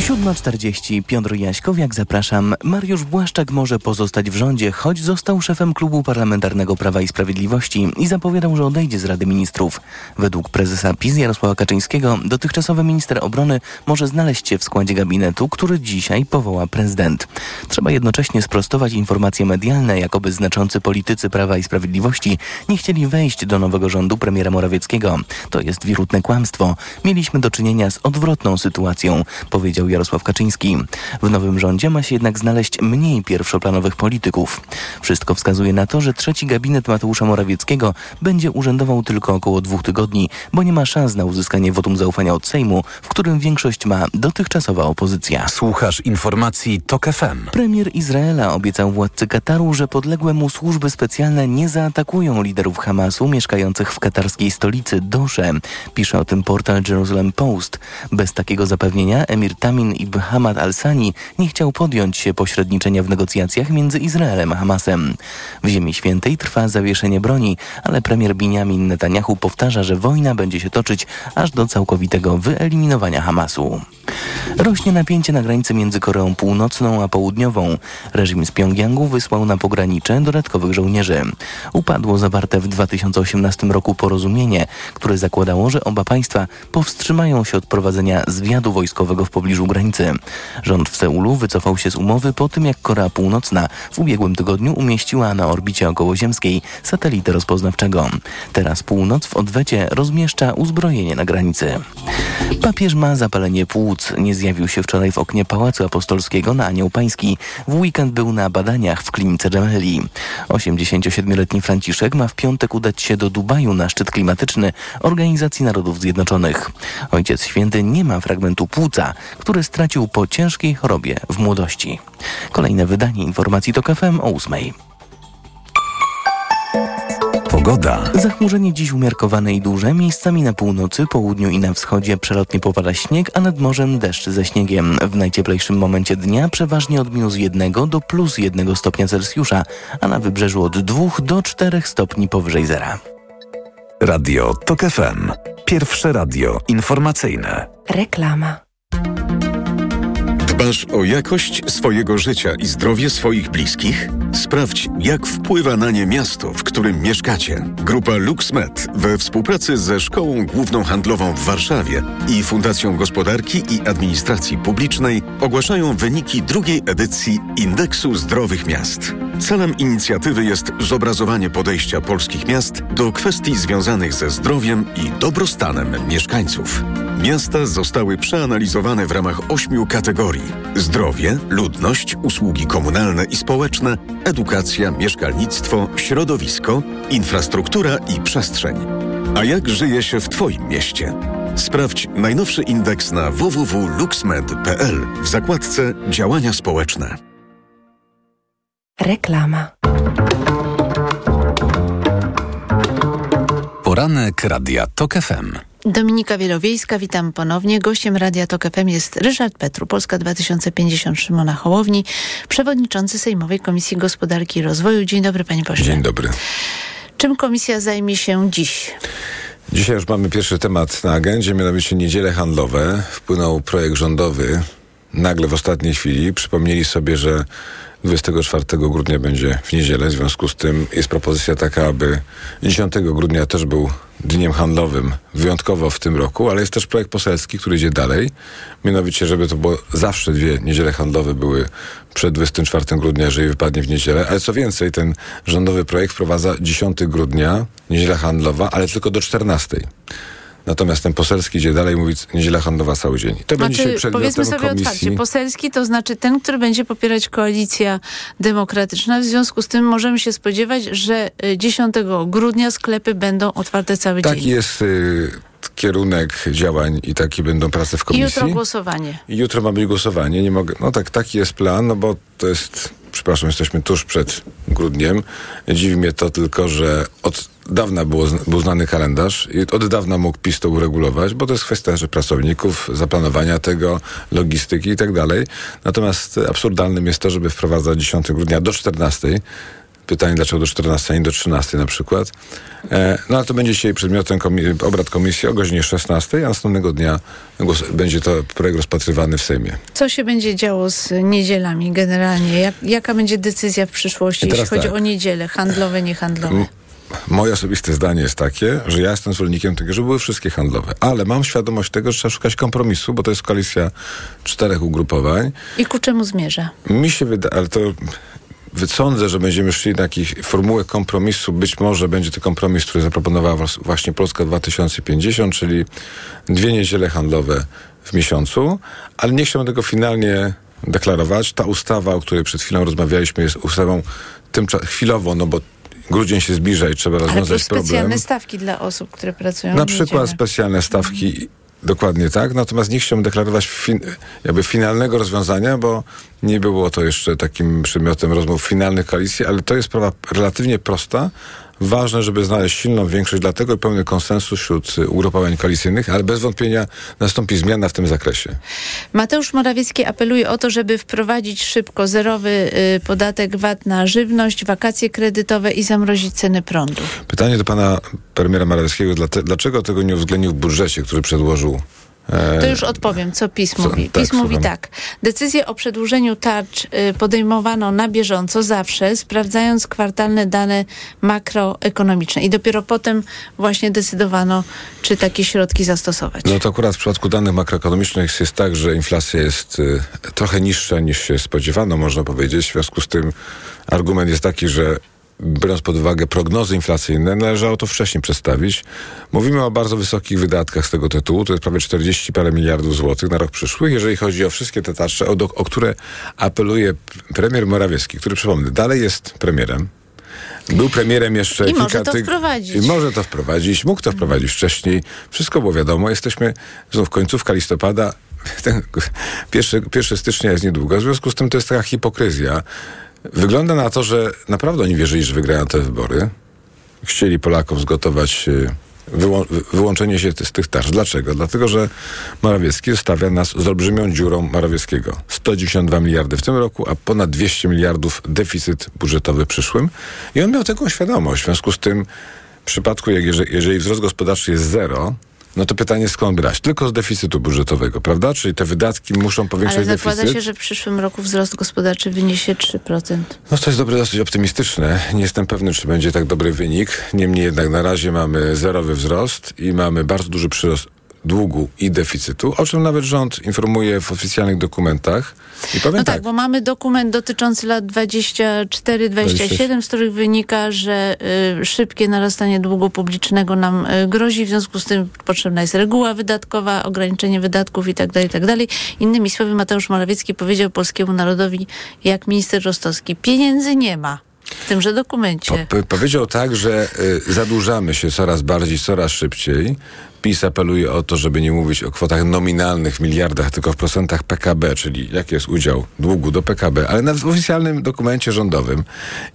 Speaker 3: 7.40. Piotr Jaśkowiak, zapraszam. Mariusz Błaszczak może pozostać w rządzie, choć został szefem klubu parlamentarnego Prawa i Sprawiedliwości i zapowiadał, że odejdzie z Rady Ministrów. Według prezesa PiS Jarosława Kaczyńskiego dotychczasowy minister obrony może znaleźć się w składzie gabinetu, który dzisiaj powoła prezydent. Trzeba jednocześnie sprostować informacje medialne, jakoby znaczący politycy Prawa i Sprawiedliwości nie chcieli wejść do nowego rządu premiera Morawieckiego. To jest wirutne kłamstwo. Mieliśmy do czynienia z odwrotną sytuacją, powiedział Jarosław Kaczyński. W nowym rządzie ma się jednak znaleźć mniej pierwszoplanowych polityków. Wszystko wskazuje na to, że trzeci gabinet Mateusza Morawieckiego będzie urzędował tylko około dwóch tygodni, bo nie ma szans na uzyskanie wotum zaufania od Sejmu, w którym większość ma dotychczasowa opozycja.
Speaker 16: Słuchasz informacji TOK FM.
Speaker 3: Premier Izraela obiecał władcy Kataru, że podległe mu służby specjalne nie zaatakują liderów Hamasu mieszkających w katarskiej stolicy Dosze. Pisze o tym portal Jerusalem Post. Bez takiego zapewnienia emir Tamim Benjamin ibn Hamad al-Sani nie chciał podjąć się pośredniczenia w negocjacjach między Izraelem a Hamasem. W Ziemi Świętej trwa zawieszenie broni, ale premier Benjamin Netanyahu powtarza, że wojna będzie się toczyć aż do całkowitego wyeliminowania Hamasu. Rośnie napięcie na granicy między Koreą Północną a Południową. Reżim z Pjongjangu wysłał na pogranicze dodatkowych żołnierzy. Upadło zawarte w 2018 roku porozumienie, które zakładało, że oba państwa powstrzymają się od prowadzenia zwiadu wojskowego w pobliżu granicy. Rząd w Seulu wycofał się z umowy po tym, jak Korea Północna w ubiegłym tygodniu umieściła na orbicie okołoziemskiej satelitę rozpoznawczego. Teraz północ w odwecie rozmieszcza uzbrojenie na granicy. Papież ma zapalenie płuc. Nie zjawił się wczoraj w oknie Pałacu Apostolskiego na Anioł Pański. W weekend był na badaniach w klinice Gemelli. 87-letni Franciszek ma w piątek udać się do Dubaju na szczyt klimatyczny Organizacji Narodów Zjednoczonych. Ojciec Święty nie ma fragmentu płuca, który stracił po ciężkiej chorobie w młodości. Kolejne wydanie informacji to KFM o 8.
Speaker 5: Pogoda.
Speaker 3: Zachmurzenie dziś umiarkowane i duże, miejscami na północy, południu i na wschodzie przelotnie popada śnieg, a nad morzem deszcz ze śniegiem. W najcieplejszym momencie dnia przeważnie od minus 1 do plus 1 stopnia Celsjusza, a na wybrzeżu od 2 do 4 stopni powyżej zera.
Speaker 5: Radio TOK FM. Pierwsze radio informacyjne.
Speaker 4: Reklama.
Speaker 30: Dbasz o jakość swojego życia i zdrowie swoich bliskich? Sprawdź, jak wpływa na nie miasto, w którym mieszkacie. Grupa LuxMed we współpracy ze Szkołą Główną Handlową w Warszawie i Fundacją Gospodarki i Administracji Publicznej ogłaszają wyniki drugiej edycji Indeksu Zdrowych Miast. Celem inicjatywy jest zobrazowanie podejścia polskich miast do kwestii związanych ze zdrowiem i dobrostanem mieszkańców. Miasta zostały przeanalizowane w ramach ośmiu kategorii: zdrowie, ludność, usługi komunalne i społeczne, edukacja, mieszkalnictwo, środowisko, infrastruktura i przestrzeń. A jak żyje się w Twoim mieście? Sprawdź najnowszy indeks na www.luxmed.pl w zakładce Działania społeczne.
Speaker 4: Reklama.
Speaker 5: Poranek Radia TOK FM.
Speaker 12: Dominika Wielowiejska, witam ponownie. Gościem Radia Tok FM jest Ryszard Petru, Polska 2050 Szymona Hołowni, przewodniczący Sejmowej Komisji Gospodarki i Rozwoju. Dzień dobry, panie pośle.
Speaker 31: Dzień dobry.
Speaker 12: Czym komisja zajmie się dziś?
Speaker 31: Dzisiaj już mamy pierwszy temat na agendzie, mianowicie niedziele handlowe. Wpłynął projekt rządowy nagle w ostatniej chwili. Przypomnieli sobie, że 24 grudnia będzie w niedzielę. W związku z tym jest propozycja taka, aby 10 grudnia też był dniem handlowym, wyjątkowo w tym roku, ale jest też projekt poselski, który idzie dalej. Mianowicie, żeby to było zawsze dwie niedziele handlowe były przed 24 grudnia, jeżeli wypadnie w niedzielę. Ale co więcej, ten rządowy projekt wprowadza 10 grudnia, niedziela handlowa, ale tylko do 14. Natomiast ten poselski idzie dalej, mówiąc niedziela handlowa cały dzień. To będzie
Speaker 12: Znaczy, powiedzmy
Speaker 31: przedmiotem
Speaker 12: sobie
Speaker 31: komisji.
Speaker 12: otwarcie, poselski to znaczy ten, który będzie popierać koalicja demokratyczna. W związku z tym możemy się spodziewać, że y, 10 grudnia sklepy będą otwarte cały
Speaker 31: Taki
Speaker 12: dzień.
Speaker 31: jest y, kierunek działań i takie będą prace w
Speaker 12: I
Speaker 31: komisji.
Speaker 12: jutro głosowanie.
Speaker 31: I jutro ma być głosowanie. Nie mogę. No tak, taki jest plan, no bo to jest. Przepraszam, jesteśmy tuż przed grudniem. Dziwi mnie to tylko, że od dawna było, był znany kalendarz i od dawna mógł PiS to uregulować, bo to jest kwestia że pracowników, zaplanowania tego, logistyki i tak dalej. Natomiast absurdalnym jest to, żeby wprowadzać 10 grudnia do 14. Pytanie, dlaczego do 14, a nie do 13 na przykład. E, no ale to będzie dzisiaj przedmiotem komi- obrad komisji o godzinie 16, a następnego dnia głos- będzie to projekt rozpatrywany w Sejmie.
Speaker 12: Co się będzie działo z niedzielami generalnie? Jak, jaka będzie decyzja w przyszłości, jeśli chodzi
Speaker 31: tak.
Speaker 12: o niedziele, handlowe, niehandlowe?
Speaker 31: Moje osobiste zdanie jest takie, że ja jestem zwolennikiem tego, że były wszystkie handlowe, ale mam świadomość tego, że trzeba szukać kompromisu, bo to jest koalicja czterech ugrupowań.
Speaker 12: I ku czemu zmierza?
Speaker 31: Mi się wydaje, ale to sądzę, że będziemy szli na jakąś formułę kompromisu. Być może będzie to kompromis, który zaproponowała właśnie Polska 2050, czyli dwie niedziele handlowe w miesiącu, ale nie chciałbym tego finalnie deklarować. Ta ustawa, o której przed chwilą rozmawialiśmy, jest ustawą tymcza- chwilową, no bo grudzień się zbliża i trzeba rozwiązać problem.
Speaker 12: specjalne stawki dla osób, które pracują
Speaker 31: Na przykład
Speaker 12: niedzielę.
Speaker 31: specjalne stawki, dokładnie tak. Natomiast nie chciałbym deklarować fin, jakby finalnego rozwiązania, bo nie było to jeszcze takim przedmiotem rozmów finalnych koalicji, ale to jest sprawa relatywnie prosta, ważne, żeby znaleźć silną większość, dlatego pełny konsensus wśród ugrupowań koalicyjnych, ale bez wątpienia nastąpi zmiana w tym zakresie.
Speaker 12: Mateusz Morawiecki apeluje o to, żeby wprowadzić szybko zerowy y, podatek VAT na żywność, wakacje kredytowe i zamrozić ceny prądu.
Speaker 31: Pytanie do pana premiera Morawieckiego, dlaczego tego nie uwzględnił w budżecie, który przedłożył
Speaker 12: To już odpowiem, co PiS
Speaker 31: Co?
Speaker 12: mówi.
Speaker 31: Tak,
Speaker 12: PiS mówi
Speaker 31: słucham.
Speaker 12: tak. Decyzję o przedłużeniu tarcz y, podejmowano na bieżąco zawsze, sprawdzając kwartalne dane makroekonomiczne. I dopiero potem właśnie decydowano, czy takie środki zastosować.
Speaker 31: No to akurat w przypadku danych makroekonomicznych jest tak, że inflacja jest y, trochę niższa niż się spodziewano, można powiedzieć. W związku z tym argument jest taki, że biorąc pod uwagę prognozy inflacyjne, należało to wcześniej przedstawić. Mówimy o bardzo wysokich wydatkach z tego tytułu, to jest prawie 40 parę miliardów złotych na rok przyszły, jeżeli chodzi o wszystkie te tarcze, o, o które apeluje premier Morawiecki, który przypomnę, dalej jest premierem. Był premierem jeszcze
Speaker 12: I
Speaker 31: kilka
Speaker 12: może to
Speaker 31: tyg-
Speaker 12: wprowadzić.
Speaker 31: I może to wprowadzić, mógł to wprowadzić wcześniej. Wszystko było wiadomo. Jesteśmy znów końcówka listopada. Ten, pierwszy, 1 stycznia jest niedługo. W związku z tym to jest taka hipokryzja. Wygląda na to, że naprawdę oni wierzyli, że wygrają te wybory. Chcieli Polakom zgotować y, wyłą- wy- wyłączenie się z tych tarcz. Dlaczego? Dlatego, że Morawiecki zostawia nas z olbrzymią dziurą Morawieckiego. 192 miliardy w tym roku, a ponad 200 miliardów deficyt budżetowy przyszłym. I on miał taką świadomość. W związku z tym w przypadku, jeżeli wzrost gospodarczy jest zero, no to pytanie skąd brać? Tylko z deficytu budżetowego, prawda? Czyli te wydatki muszą powiększać
Speaker 12: Ale zakłada
Speaker 31: deficyt.
Speaker 12: się, że w przyszłym roku wzrost gospodarczy wyniesie 3%.
Speaker 31: No to jest dobre, dosyć optymistyczne. Nie jestem pewny, czy będzie tak dobry wynik. Niemniej jednak na razie mamy zerowy wzrost i mamy bardzo duży przyrost długu i deficytu, o czym nawet rząd informuje w oficjalnych dokumentach. I powiem
Speaker 12: No
Speaker 31: tak,
Speaker 12: tak, bo mamy dokument dotyczący lat 24-27, z których wynika, że y, szybkie narastanie długu publicznego nam y, grozi, w związku z tym potrzebna jest reguła wydatkowa, ograniczenie wydatków itd., itd. Innymi słowy, Mateusz Morawiecki powiedział polskiemu narodowi, jak minister Rostowski, pieniędzy nie ma w tymże dokumencie.
Speaker 31: Po, powiedział tak, że y, zadłużamy się coraz bardziej, coraz szybciej. PiS apeluje o to, żeby nie mówić o kwotach nominalnych w miliardach, tylko w procentach PKB, czyli jaki jest udział długu do PKB. Ale na w oficjalnym dokumencie rządowym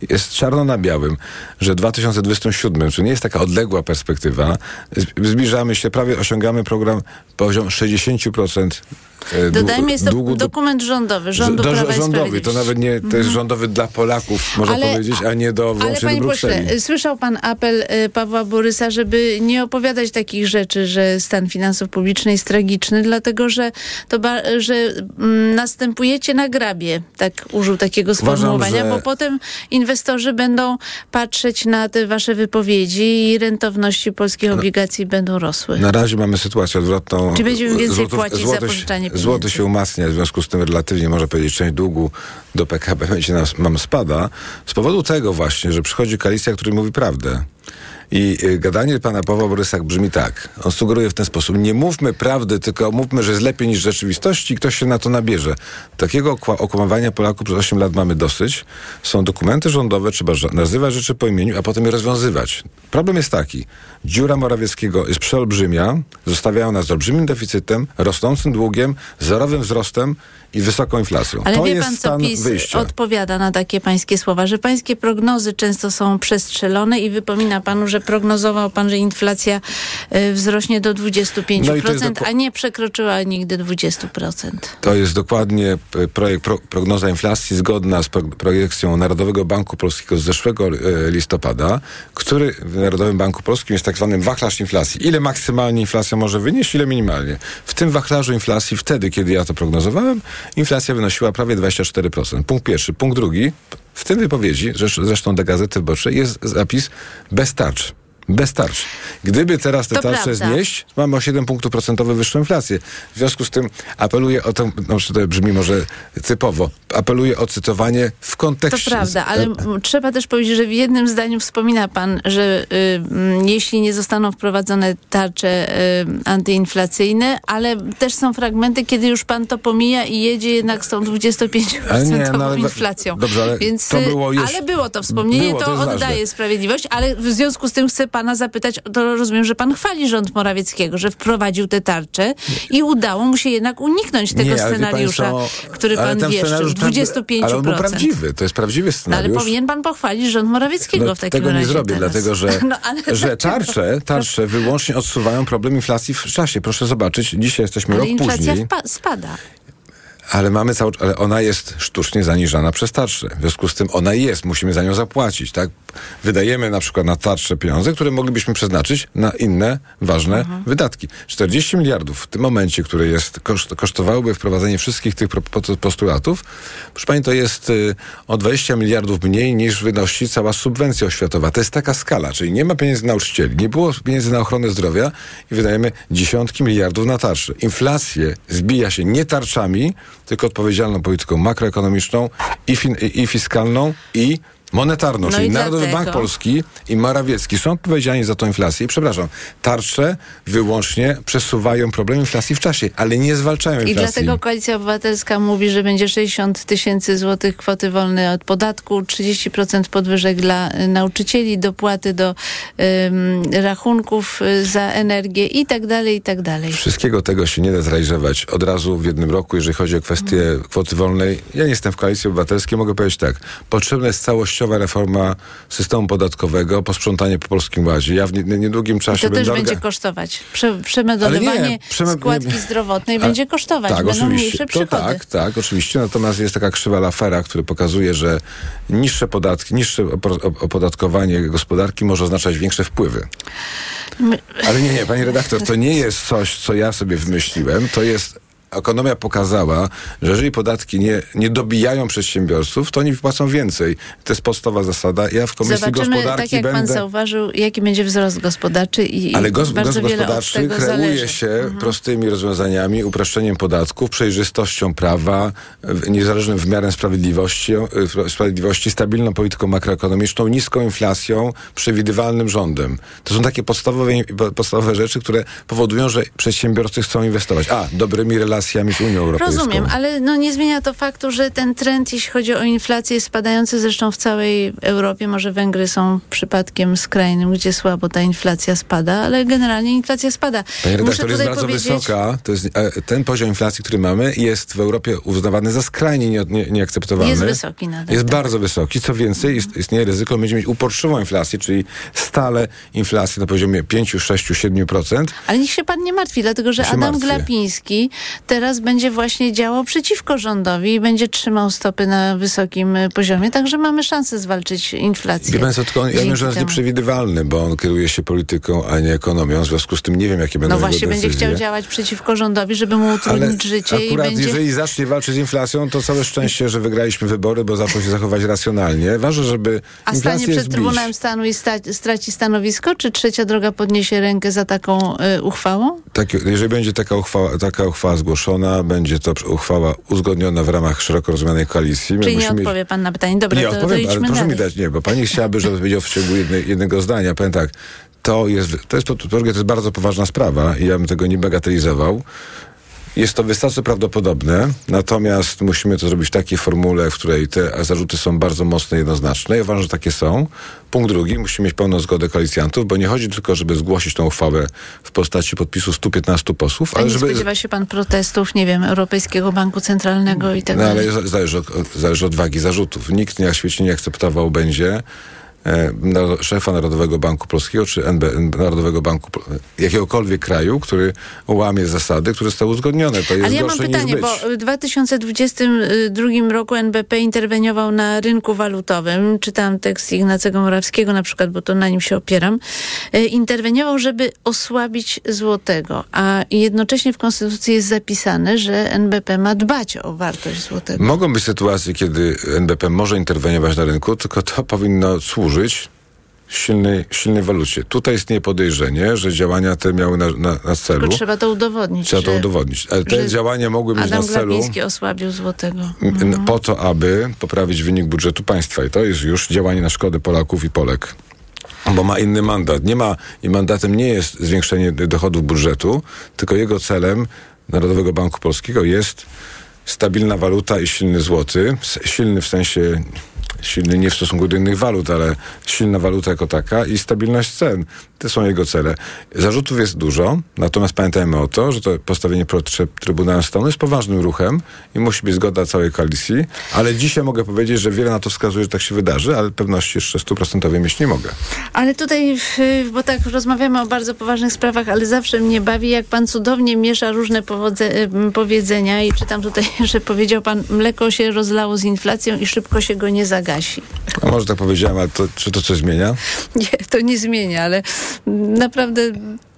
Speaker 31: jest czarno na białym, że w 2027, czy nie jest taka odległa perspektywa, zbliżamy się, prawie osiągamy program poziom 60% e,
Speaker 12: Dodajmy, jest to
Speaker 31: długu
Speaker 12: dokument rządowy, rządu
Speaker 31: do,
Speaker 12: Prawa
Speaker 31: rządowy, to nawet nie, to jest
Speaker 12: Mhm.
Speaker 31: rządowy dla Polaków, można
Speaker 12: Ale-
Speaker 31: powiedzieć, a nie do
Speaker 12: Ale
Speaker 31: wyłącznie
Speaker 12: panie
Speaker 31: do Brukseli.
Speaker 12: pośle, słyszał pan apel y, Pawła Borysa, żeby nie opowiadać takich rzeczy, że stan finansów publicznych jest tragiczny, dlatego że, to że mm, następujecie na grabie, tak użył takiego sformułowania,
Speaker 31: że-
Speaker 12: bo potem inwestorzy będą patrzeć na te wasze wypowiedzi i rentowności polskich obligacji będą rosły.
Speaker 31: Na razie mamy sytuację odwrotną.
Speaker 12: Czy będziemy więcej
Speaker 31: Złotów-
Speaker 12: płacić za pożyczanie pieniędzy?
Speaker 31: Złoty się umacnia, w związku z tym relatywnie można powiedzieć, część długu do PKB będzie nas, nam spada. Z powodu tego właśnie, że przychodzi koalicja, która mówi prawdę. I y, gadanie pana Pawła Borysa brzmi tak. On sugeruje w ten sposób. Nie mówmy prawdy, tylko mówmy, że jest lepiej niż rzeczywistości i ktoś się na to nabierze. Takiego okła- okłamywania Polaków przez 8 lat mamy dosyć. Są dokumenty rządowe, trzeba nazywać rzeczy po imieniu, a potem je rozwiązywać. Problem jest taki. Dziura Morawieckiego jest przeolbrzymia, zostawiają nas z olbrzymim deficytem, rosnącym długiem, zerowym wzrostem i wysoką inflacją.
Speaker 12: Ale
Speaker 31: to
Speaker 12: wie pan, co PiS
Speaker 31: wyjścia.
Speaker 12: odpowiada na takie pańskie słowa, że pańskie prognozy często są przestrzelone i wypomina panu, że prognozował pan, że inflacja y, wzrośnie do 25%,
Speaker 31: No
Speaker 12: a nie przekroczyła nigdy 20%.
Speaker 31: To jest dokładnie p- projekt, pro, prognoza inflacji zgodna z pro, projekcją Narodowego Banku Polskiego z zeszłego e, listopada, który w Narodowym Banku Polskim jest tak zwany wachlarz inflacji. Ile maksymalnie inflacja może wynieść, ile minimalnie. W tym wachlarzu inflacji, wtedy, kiedy ja to prognozowałem, inflacja wynosiła prawie 24%. Punkt pierwszy. Punkt drugi. W tym wypowiedzi, zresz- zresztą do Gazety Wyborczej, jest zapis bez tarcz. Bez tarcz. Gdyby teraz te
Speaker 12: To
Speaker 31: tarcze
Speaker 12: prawda.
Speaker 31: znieść, mamy o 7 punktów procentowych wyższą inflację. W związku z tym apeluję o to, no, to brzmi może typowo, apeluję o cytowanie w
Speaker 12: To
Speaker 31: kontekście.
Speaker 12: prawda, ale trzeba też powiedzieć, że w jednym zdaniu wspomina pan, że y, jeśli nie zostaną wprowadzone tarcze y, antyinflacyjne, ale też są fragmenty, kiedy już pan to pomija i jedzie jednak z tą 25%
Speaker 31: Ale nie, no
Speaker 12: inflacją.
Speaker 31: dobrze, ale
Speaker 12: Więc,
Speaker 31: to
Speaker 12: y,
Speaker 31: było już-
Speaker 12: ale było to wspomnienie,
Speaker 31: było, to
Speaker 12: to, oddaje
Speaker 31: ważne.
Speaker 12: sprawiedliwość, ale w związku z tym chcę pana zapytać, to rozumiem, że pan chwali rząd Morawieckiego, że wprowadził tę tarczę i udało mu się jednak uniknąć tego
Speaker 31: Nie,
Speaker 12: scenariusza,
Speaker 31: państwo,
Speaker 12: który pan wieszczył.
Speaker 31: scenariusz prawdy-
Speaker 12: 25%.
Speaker 31: Ale on był prawdziwy, to jest prawdziwy
Speaker 12: No, ale
Speaker 31: scenariusz.
Speaker 12: powinien pan pochwalić rząd Morawieckiego
Speaker 31: No,
Speaker 12: w takim
Speaker 31: tego
Speaker 12: razie
Speaker 31: nie zrobię,
Speaker 12: teraz.
Speaker 31: dlatego że,
Speaker 12: No,
Speaker 31: że tarcze, tarcze wyłącznie odsuwają problem inflacji w czasie. Proszę zobaczyć, dzisiaj jesteśmy
Speaker 12: Ale
Speaker 31: rok
Speaker 12: inflacja
Speaker 31: później.
Speaker 12: wpa- spada.
Speaker 31: Ale mamy cały, ale ona jest sztucznie zaniżana przez tarczę. W związku z tym ona jest, musimy za nią zapłacić, tak? Wydajemy na przykład na tarczę pieniądze, które moglibyśmy przeznaczyć na inne ważne
Speaker 12: Mhm.
Speaker 31: wydatki. 40 miliardów w tym momencie, które jest, koszt, kosztowałoby wprowadzenie wszystkich tych postulatów, proszę pani, to jest y, o 20 miliardów mniej niż wynosi cała subwencja oświatowa. To jest taka skala, czyli nie ma pieniędzy na nauczycieli, nie było pieniędzy na ochronę zdrowia i wydajemy dziesiątki miliardów na tarcze. Inflację zbija się nie tarczami, tylko odpowiedzialną polityką makroekonomiczną i, fin- i, fiskalną i monetarną,
Speaker 12: No
Speaker 31: czyli
Speaker 12: i
Speaker 31: Narodowy
Speaker 12: dlatego-
Speaker 31: Bank Polski i Morawiecki są odpowiedzialni za tą inflację. I przepraszam, tarcze wyłącznie przesuwają problem inflacji w czasie, ale nie zwalczają
Speaker 12: I
Speaker 31: inflacji.
Speaker 12: dlatego Koalicja Obywatelska mówi, że będzie 60 tysięcy złotych kwoty wolnej od podatku, 30% podwyżek dla nauczycieli, dopłaty do ym, rachunków y, za energię i tak dalej, i tak dalej.
Speaker 31: Wszystkiego tego się nie da zrealizować od razu w jednym roku, jeżeli chodzi o kwestię kwoty wolnej. Ja nie jestem w Koalicji Obywatelskiej, mogę powiedzieć tak. Potrzebna jest całościowa reforma systemu podatkowego, posprzątanie po Polskim Ładzie. Ja w nie- niedługim czasie
Speaker 12: To też będzie kosztować. Prze
Speaker 31: Ale
Speaker 12: przemedolowanie
Speaker 31: nie, przeme-
Speaker 12: składki
Speaker 31: nie-
Speaker 12: zdrowotnej
Speaker 31: Ale-
Speaker 12: będzie kosztować.
Speaker 31: Tak,
Speaker 12: Będą
Speaker 31: oczywiście.
Speaker 12: mniejsze
Speaker 31: To
Speaker 12: przychody.
Speaker 31: tak, tak, oczywiście. Natomiast jest taka krzywa Lafera, która pokazuje, że niższe podatki, niższe opodatkowanie gospodarki może oznaczać większe wpływy. Ale nie, nie, pani redaktor, to nie jest coś, co ja sobie wymyśliłem. To jest. Ekonomia pokazała, że jeżeli podatki nie, nie dobijają przedsiębiorców, to oni wypłacą więcej. To jest podstawowa zasada. Ja w Komisji
Speaker 12: Zobaczymy,
Speaker 31: Gospodarki
Speaker 12: tak jak
Speaker 31: będę...
Speaker 12: pan zauważył, jaki będzie wzrost gospodarczy i
Speaker 31: Ale gos-
Speaker 12: bardzo
Speaker 31: gos- gospodarczy kreuje
Speaker 12: zależy. Mhm.
Speaker 31: się prostymi rozwiązaniami, upraszczeniem podatków, przejrzystością prawa, w- niezależnym wymiarem sprawiedliwości, y, sprawiedliwości, stabilną polityką makroekonomiczną, niską inflacją, przewidywalnym rządem. To są takie podstawowe, podstawowe rzeczy, które powodują, że przedsiębiorcy chcą inwestować. A, dobrymi relacjami z Unią Europejską.
Speaker 12: Rozumiem, ale no nie zmienia to faktu, że ten trend, jeśli chodzi o inflację, jest spadający zresztą w całej Europie. Może Węgry są przypadkiem skrajnym, gdzie słabo ta inflacja spada, ale generalnie inflacja spada.
Speaker 31: Panie
Speaker 12: Muszę
Speaker 31: redaktor, jest
Speaker 12: tutaj
Speaker 31: bardzo
Speaker 12: powiedzieć,
Speaker 31: wysoka. To jest, e, ten poziom inflacji, który mamy, jest w Europie uznawany za skrajnie nie, nie, nieakceptowalny.
Speaker 12: Jest wysoki nadal,
Speaker 31: Jest
Speaker 12: tak.
Speaker 31: bardzo wysoki. Co więcej, ist, istnieje ryzyko, że będziemy mieć uporczywą inflację, czyli stale inflację na poziomie 5, 6, 7%.
Speaker 12: Ale niech się pan nie martwi, dlatego że Adam
Speaker 31: martwię.
Speaker 12: Glapiński teraz będzie właśnie działał przeciwko rządowi i będzie trzymał stopy na wysokim y, poziomie, także mamy szansę zwalczyć inflację.
Speaker 31: Wie państwo, tylko on, ja wiem, że on jest nieprzewidywalny, bo on kieruje się polityką, a nie ekonomią. W związku z tym nie wiem, jakie będą
Speaker 12: No właśnie, będzie
Speaker 31: decyzje.
Speaker 12: chciał działać przeciwko rządowi, żeby mu utrudnić życie i
Speaker 31: akurat
Speaker 12: będzie...
Speaker 31: jeżeli zacznie walczyć z inflacją, to całe szczęście, że wygraliśmy wybory, bo zaczął się zachować racjonalnie. Ważne, żeby
Speaker 12: A stanie przed. Trybunałem Stanu i straci stanowisko, czy trzecia droga podniesie rękę za taką y, uchwałą?
Speaker 31: Tak, jeżeli będzie taka uchwała, taka uchwała zgłoszona, będzie to uchwała uzgodniona w ramach szeroko rozumianej koalicji. My
Speaker 12: Czyli nie
Speaker 31: musimy mieć-
Speaker 12: odpowie pan na pytanie. Dobra,
Speaker 31: nie
Speaker 12: to, to
Speaker 31: odpowiem, ale
Speaker 12: idźmy
Speaker 31: proszę
Speaker 12: dalej.
Speaker 31: mi dać, nie, bo pani chciałaby, żebym powiedział w ciągu jednego zdania. Powiem tak, to jest, to jest, po drugie, to jest bardzo poważna sprawa i ja bym tego nie bagatelizował. Jest to wystarczająco prawdopodobne, natomiast musimy to zrobić w takiej formule, w której te zarzuty są bardzo mocne i jednoznaczne. Ja uważam, że takie są. Punkt drugi, musimy mieć pełną zgodę koalicjantów, bo nie chodzi tylko, żeby zgłosić tą uchwałę w postaci podpisu 115 posłów,
Speaker 12: A
Speaker 31: ale
Speaker 12: nie
Speaker 31: żeby...
Speaker 12: spodziewa się pan protestów, nie wiem, Europejskiego Banku Centralnego i tak
Speaker 31: No
Speaker 12: dalej?
Speaker 31: ale za- zależy od, zależy od wagi zarzutów. Nikt na świecie nie akceptował będzie szefa Narodowego Banku Polskiego czy NB, Narodowego Banku jakiegokolwiek kraju, który łamie zasady, które zostały uzgodnione. To jest
Speaker 12: Ale ja mam pytanie, bo w 2022 roku NBP interweniował na rynku walutowym. Czytałam tekst Ignacego Morawskiego na przykład, bo to na nim się opieram. E, Interweniował, żeby osłabić złotego, a jednocześnie w Konstytucji jest zapisane, że NBP ma dbać o wartość złotego.
Speaker 31: Mogą być sytuacje, kiedy NBP może interweniować na rynku, tylko to powinno służyć silnej, silnej walucie. Tutaj istnieje podejrzenie, że działania te miały na, na, na celu.
Speaker 12: Tylko trzeba to udowodnić.
Speaker 31: Trzeba to
Speaker 12: że
Speaker 31: udowodnić. Ale te działania mogły mieć na celu
Speaker 12: Glapiński osłabił złotego. Mhm.
Speaker 31: po to, aby poprawić wynik budżetu państwa. I to jest już działanie na szkodę Polaków i Polek. Bo ma inny mandat. Nie ma, i mandatem nie jest zwiększenie dochodów budżetu, tylko jego celem Narodowego Banku Polskiego jest stabilna waluta i silny złoty. Silny w sensie Silny nie w stosunku do innych walut, ale silna waluta jako taka i stabilność cen. Te są jego cele. Zarzutów jest dużo, natomiast pamiętajmy o to, że to postawienie przed Trybunałem Stanu jest poważnym ruchem i musi być zgoda całej koalicji, ale dzisiaj mogę powiedzieć, że wiele na to wskazuje, że tak się wydarzy, ale pewności jeszcze stuprocentowej mieć nie mogę.
Speaker 12: Ale tutaj, bo tak rozmawiamy o bardzo poważnych sprawach, ale zawsze mnie bawi, jak pan cudownie miesza różne powiedzenia i czytam tutaj, że powiedział pan, mleko się rozlało z inflacją i szybko się go nie
Speaker 31: A może tak powiedziałem, ale to, czy to coś zmienia?
Speaker 12: Nie, to nie zmienia, ale naprawdę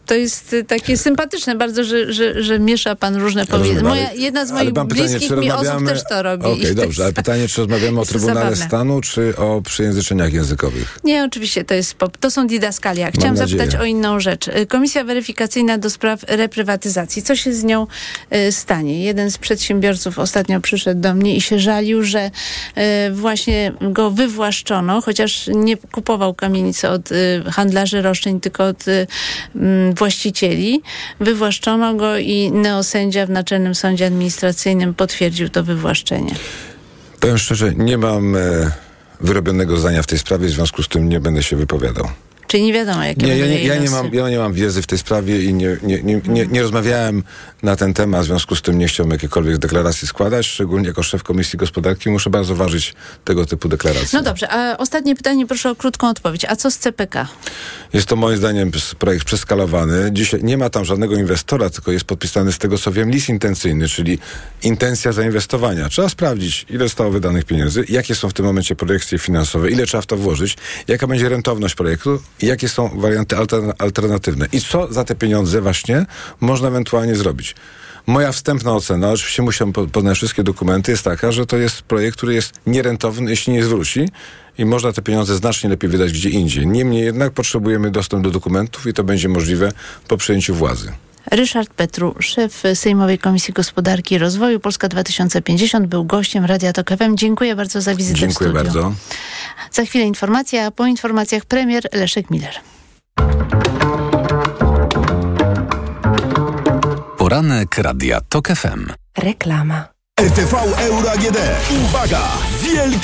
Speaker 12: to jest takie sympatyczne bardzo, że, że, że miesza pan różne powiedzenia. Jedna z moich bliskich pytanie, mi osób też to robi.
Speaker 31: Okej, okay, dobrze, ale pytanie, czy rozmawiamy o Trybunale zabawne. Stanu, czy o przyjęzyczeniach językowych?
Speaker 12: Nie, oczywiście, to jest to są didaskalia. Chciałam Mam zapytać nadzieję. o inną rzecz. Komisja weryfikacyjna do spraw reprywatyzacji. Co się z nią y, stanie? Jeden z przedsiębiorców ostatnio przyszedł do mnie i się żalił, że y, właśnie go wywłaszczono, chociaż nie kupował kamienicy od y, handlarzy roszczeń, tylko od mm, właścicieli. Wywłaszczono go i neosędzia w Naczelnym Sądzie Administracyjnym potwierdził to wywłaszczenie.
Speaker 31: Powiem szczerze, nie mam e, wyrobionego zdania w tej sprawie, w związku z tym nie będę się wypowiadał.
Speaker 12: Czyli nie wiadomo, jakie
Speaker 31: nie, ja, nie, ja nie mam, ja nie mam wiedzy w tej sprawie i nie, nie, nie, nie, nie rozmawiałem na ten temat, w związku z tym nie chciałbym jakiejkolwiek deklaracji składać, szczególnie jako szef Komisji Gospodarki muszę bardzo ważyć tego typu deklaracje.
Speaker 12: No dobrze, a ostatnie pytanie, proszę o krótką odpowiedź. A co z CPK?
Speaker 31: Jest to moim zdaniem projekt przeskalowany. Dzisiaj nie ma tam żadnego inwestora, tylko jest podpisany z tego co wiem list intencyjny, czyli intencja zainwestowania. Trzeba sprawdzić, ile zostało wydanych pieniędzy, jakie są w tym momencie projekcje finansowe, ile trzeba w to włożyć, jaka będzie rentowność projektu jakie są warianty alternatywne i co za te pieniądze właśnie można ewentualnie zrobić. Moja wstępna ocena, oczywiście musiałem poznać wszystkie dokumenty, jest taka, że to jest projekt, który jest nierentowny, jeśli nie zwróci i można te pieniądze znacznie lepiej wydać gdzie indziej. Niemniej jednak potrzebujemy dostępu do dokumentów i to będzie możliwe po przejęciu władzy.
Speaker 12: Ryszard Petru, szef Sejmowej Komisji Gospodarki i Rozwoju Polska 2050 był gościem Radia Tok FM. Dziękuję bardzo za wizytę
Speaker 31: Dziękuję
Speaker 12: w studiu.
Speaker 31: bardzo.
Speaker 12: Za chwilę informacja, a po informacjach premier Leszek Miller.
Speaker 16: Poranek Radia Tok FM.
Speaker 4: Reklama.
Speaker 13: RTV Euro AGD. Uwaga! Wielki